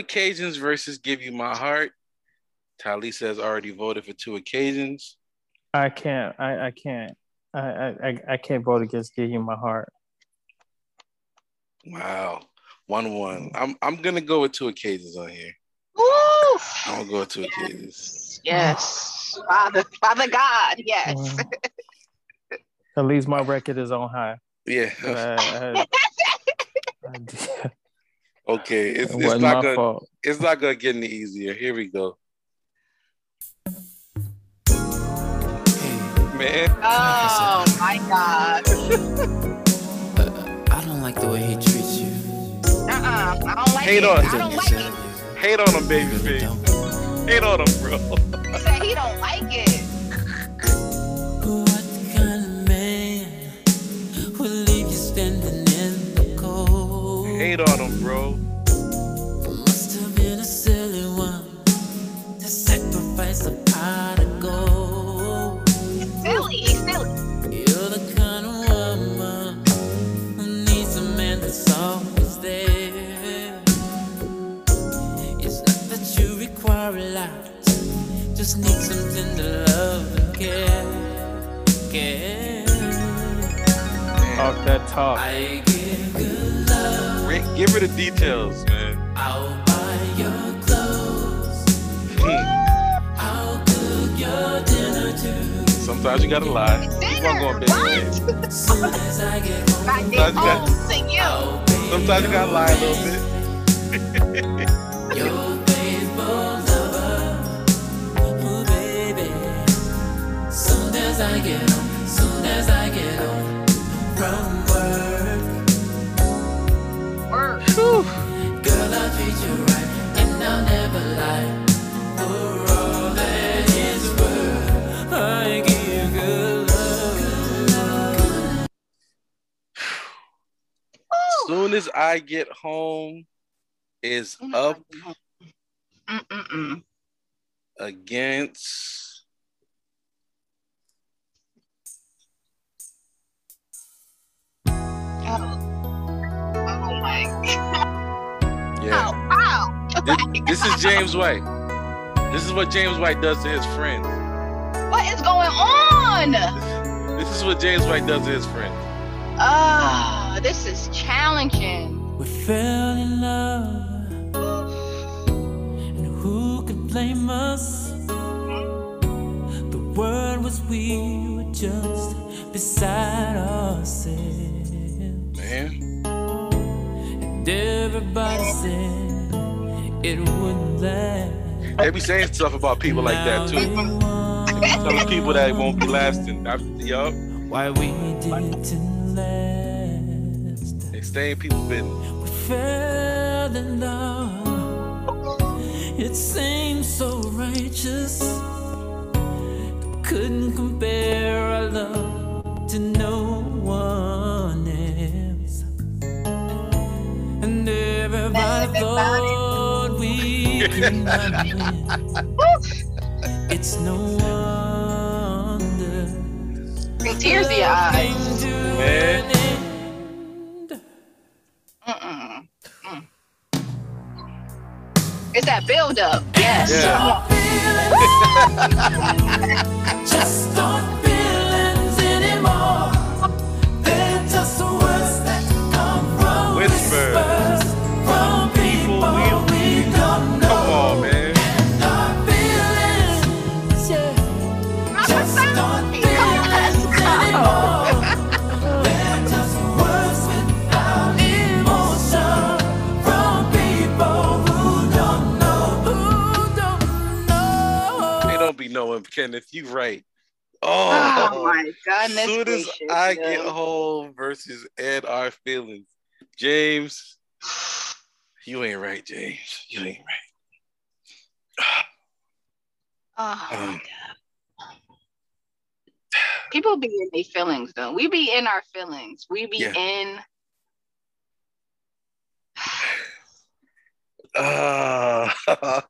occasions versus give you my heart. Talisa has already voted for two occasions. I can't. I, I can't. I, I I- I can't vote against give you my heart. Wow. One one. I'm I'm gonna go with two occasions on here. Woo! I'm gonna go with two occasions. yes, Father, Father God, yes. Mm. At least my record is on high. Yeah. I- I- I- Okay. It's, It it's wasn't gonna fault. it's not gonna get any easier. Here we go. Man. Oh my God. Uh, I don't like the way he treats you. Uh-uh. I don't like Hate it. on I don't like it. Hate on him, Babyface. Hate on him, bro. He said he don't like it. Hate on him, bro. Must have been a silly one to sacrifice a pot of gold. Silly, he's silly. You're the kind of woman who needs a man that's always there. It's not that you require a lot, just need something to love and care. care. Talk that talk. Rick, give her the details, man. I'll buy your clothes. Hmm. I'll cook your dinner too. Sometimes you gotta lie. Keep on going, baby. Soon as I get home, Sometimes you got- home to you. Sometimes you gotta lie a little bit. your faithful lover. Oh, baby. Soon as I get home, soon as I get home from As soon as I get home is oh up Mm-mm-mm. against Oh my! Yeah. Wow. This, this is James White. This is what James White does to his friends. What is going on? This is what James White does to his friends. Ah, this is challenging. We fell in love. And who could blame us? The word was we were just beside ourselves. Man. And everybody said it wouldn't last. They be saying stuff about people like that too. Telling people that it won't be lasting. I, yup. Why we didn't last. They stay in people's business. We fell in love. It seemed so righteous. Couldn't compare our love to no one else. And everybody thought we could not win. It's no wonder. Bring tears to your eyes. Man. Mm-mm. Mm. It's that build up. Yes. Just aren't feelings anymore. They're just words that come from Whisper. whispers Kenneth. You right. Oh, Oh my goodness As soon as gracious, I get home versus and our feelings, James, you ain't right, James. You ain't right. Oh, Um, people be in their feelings though. We be in our feelings. We be Yeah. in. Uh, all right,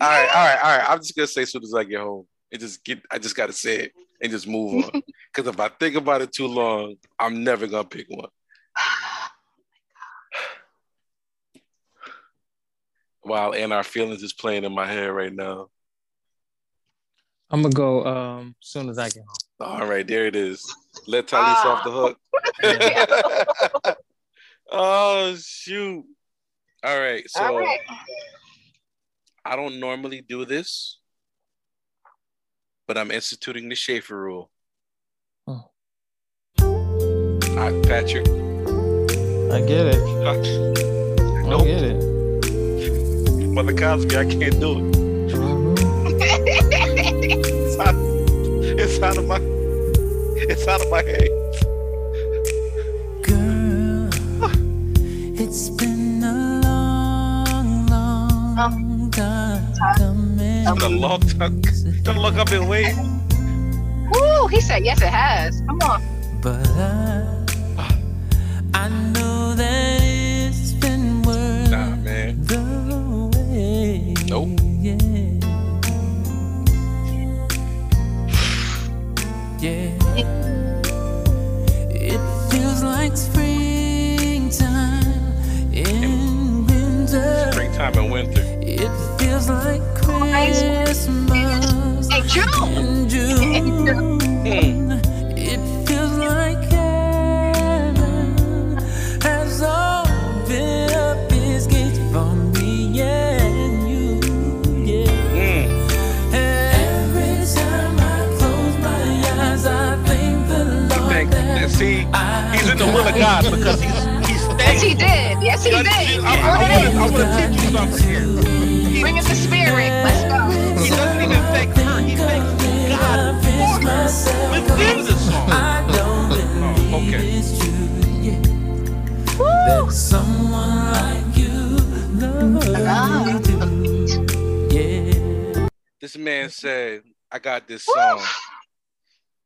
all right, all right. I'm just gonna say as soon as I get home. And just get I just gotta say it and just move on. Cause if I think about it too long, I'm never gonna pick one. While and our feelings is playing in my head right now. I'm gonna go um soon as I get home. All right, there it is. Let Talisa off the hook. oh shoot. All right, so All right. I don't normally do this, but I'm instituting the Schaefer rule. Oh. All right, Patrick. I get it. I Nope. get it. Mother Cosby, I can't do it. Mm-hmm. It's out, it's out of my it's out of my head. Look up Don't look up and wait. Woo, he said yes, it has. Come on. But I, I know that it's been worth Nah, man. the wait. Nope. Yeah. Yeah. It feels like springtime in winter. Springtime and winter. It feels like Christmas Hey, June. in June. It feels like heaven has opened up its gates for me and you. Yeah. Every time I close my eyes, I thank the Lord Thank, that see, he's in the will of God because he's he's Yes, he did. Yes, he did. I, I, I wanna, I wanna teach you something here. Bring us the spirit. Let's go. He doesn't even thank her. He thanks God for her within the song. Oh, okay. That someone like you love me too. Yeah. This man said, I got this song.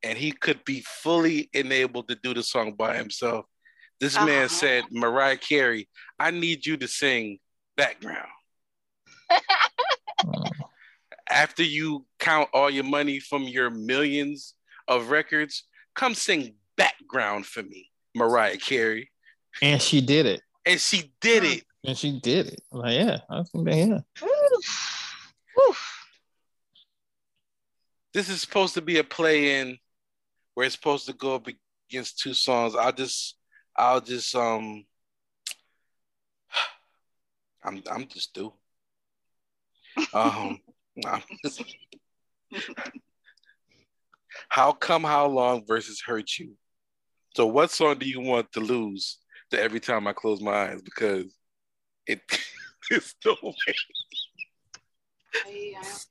And he could be fully enabled to do the song by himself. This man Uh-huh. said, Mariah Carey, I need you to sing background. After you count all your money from your millions of records, come sing background for me, Mariah Carey. And she did it. and she did it. And she did it. Like, yeah, I think that, yeah. This is supposed to be a play-in where it's supposed to go up against two songs. I'll just, I'll just, um, I'm, I'm just through. Um, how come? How long versus hurt you? So, what song do you want to lose to every time I close my eyes? Because it, it's no way.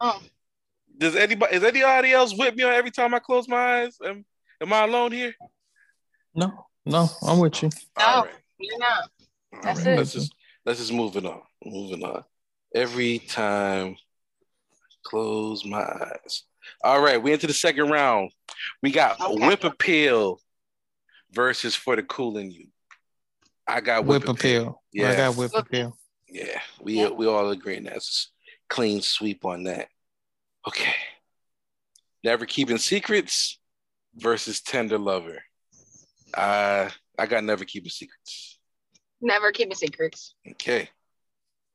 Oh, Does anybody is anybody else with me on every time I close my eyes? Am, am I alone here? No, no, I'm with you. no, you're not. That's All right, it. Let's just let's just move it on. Moving on. Every time close my eyes. All right, we into the second round. We got Whip Appeal versus For the Cool in You. I got Whip, Whip appeal. Yeah. I got whip appeal. Yeah, we we all agree on that. It's a clean sweep on that. Okay. Never Keeping Secrets versus Tender Lover. Uh, I got Never Keeping Secrets. Never keeping secrets. Okay.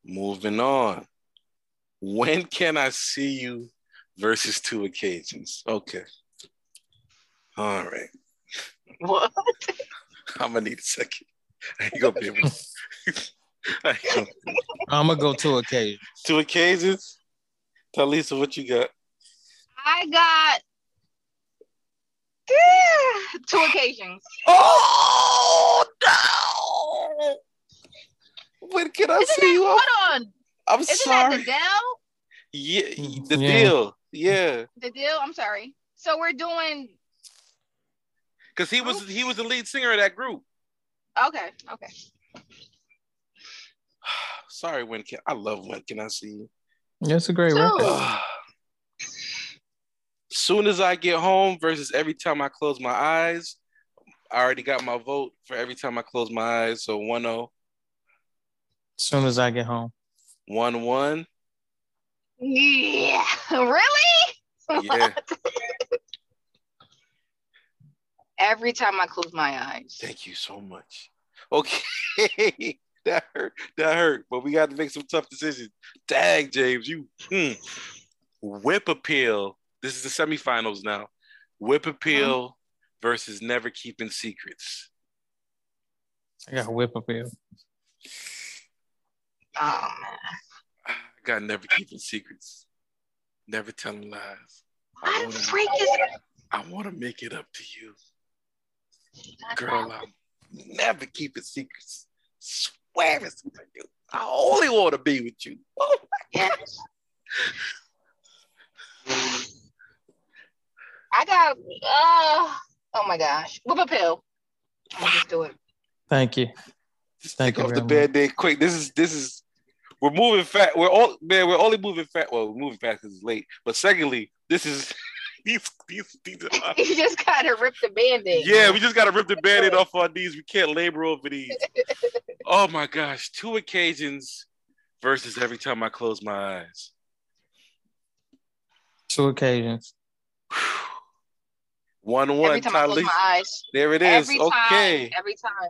Moving on. When can I see you versus two occasions? Okay. All right. What? I'm gonna need a second. I ain't gonna be able to. I ain't gonna- I'm gonna go to occasion. Two occasions? Tylisa what you got. I got yeah, two occasions. Oh no! When can I Isn't see that, you? hold on. I'm Isn't sorry. that the Deele? Yeah, the Yeah. Deele. Yeah, The Deele? I'm sorry. So we're doing because he was he was the lead singer of that group. okay, okay. Sorry, when can I love when can I see you? That's a great Two. record. Soon as I get home versus every time I close my eyes. I already got my vote for every time I close my eyes. So 1 0, As soon as I get home. 1 1. Yeah. Really? Yeah. Every time I close my eyes. Thank you so much. Okay. that hurt. That hurt. But we got to make some tough decisions. Dang, James, you hmm. whip appeal. This is the semifinals now. Whip appeal versus never keeping secrets. I got whip appeal. Oh man. I got never keeping secrets. Never telling lies. I Why wanna- the freak is I want to make it up to you. Girl, I'm never keeping secrets. Swear it's for you. I only want to be with you. Oh my God. I got uh oh my gosh. Whip appeal. I'll just do it. Thank you. Thank Take you off the very band-aid quick. This is this is we're moving fast. We're all man, we're only moving fast. Well, we're moving fast because it's late. But secondly, this is these these these are, you just gotta rip the band-aid. Yeah, we just gotta rip the band-aid off our knees. We can't labor over these. Oh my gosh, two occasions versus every time I close my eyes. Two occasions. One one. Every time I close my eyes. There it is. Every okay. time. Every time.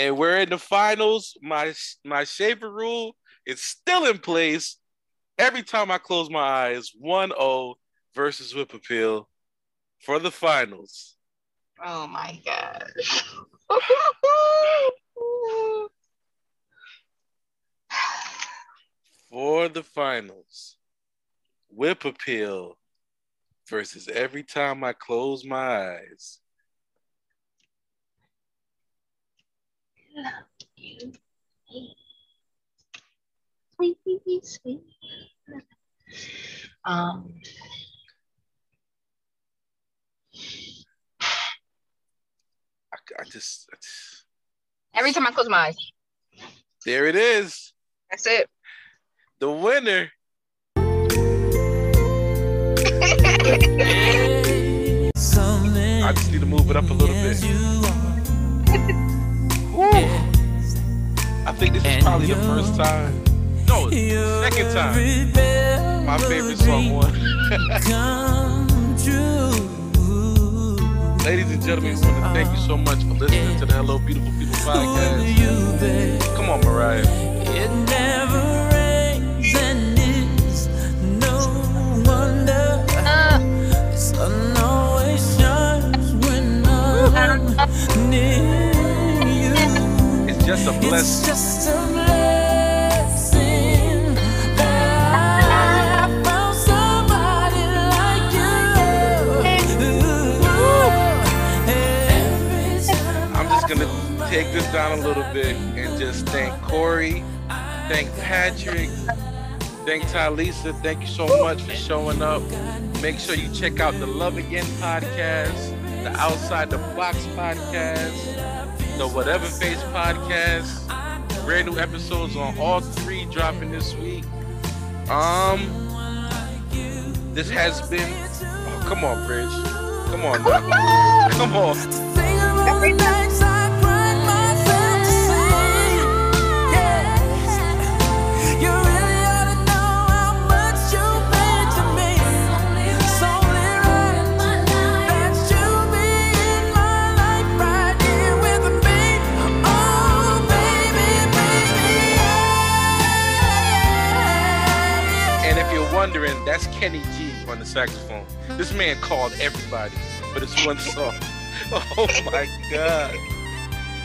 And we're in the finals. My my shaver rule is still in place. Every time I close my eyes, 1-0 versus Whip Appeal for the finals. Oh my gosh. For the finals. Whip Appeal versus every time I close my eyes. Sweet, sweet. Um, I, I just, I just every time I close my eyes. there it is. That's it. The winner. I just need to move it up a little bit. Whew. I think this is probably the first time. No, second time. My favorite song won. Ladies and gentlemen, we want to thank you so much for listening to the Hello Beautiful People podcast. Come on, Mariah. It never rains and it's no wonder. The sun always shines when I'm near you. It's just a It's blessing. just a blessing that I found somebody like you. I'm just gonna take this down a little bit and just thank Corey, thank Patrick, thank Tylisa. Thank you so much for showing up. Make sure you check out the Love Again podcast, the Outside the Box podcast, the Whatever Face podcast. Brand new episodes on all three dropping this week. Um, this has been. Oh, come on, Bridge. Come on, come on. Wondering, that's Kenny G on the saxophone. This man called everybody for this one song. Oh my God.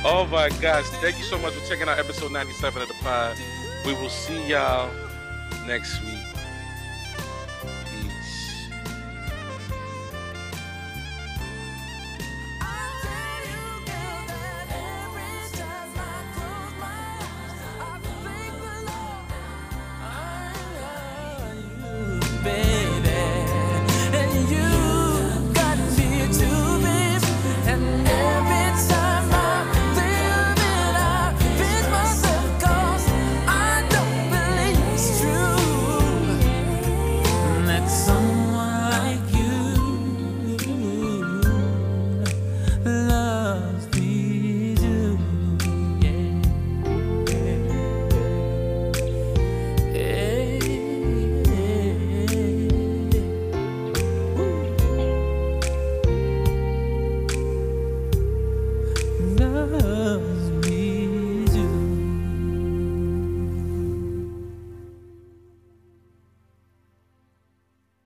Oh my gosh. Thank you so much for checking out episode 97 of the pod. We will see y'all next week.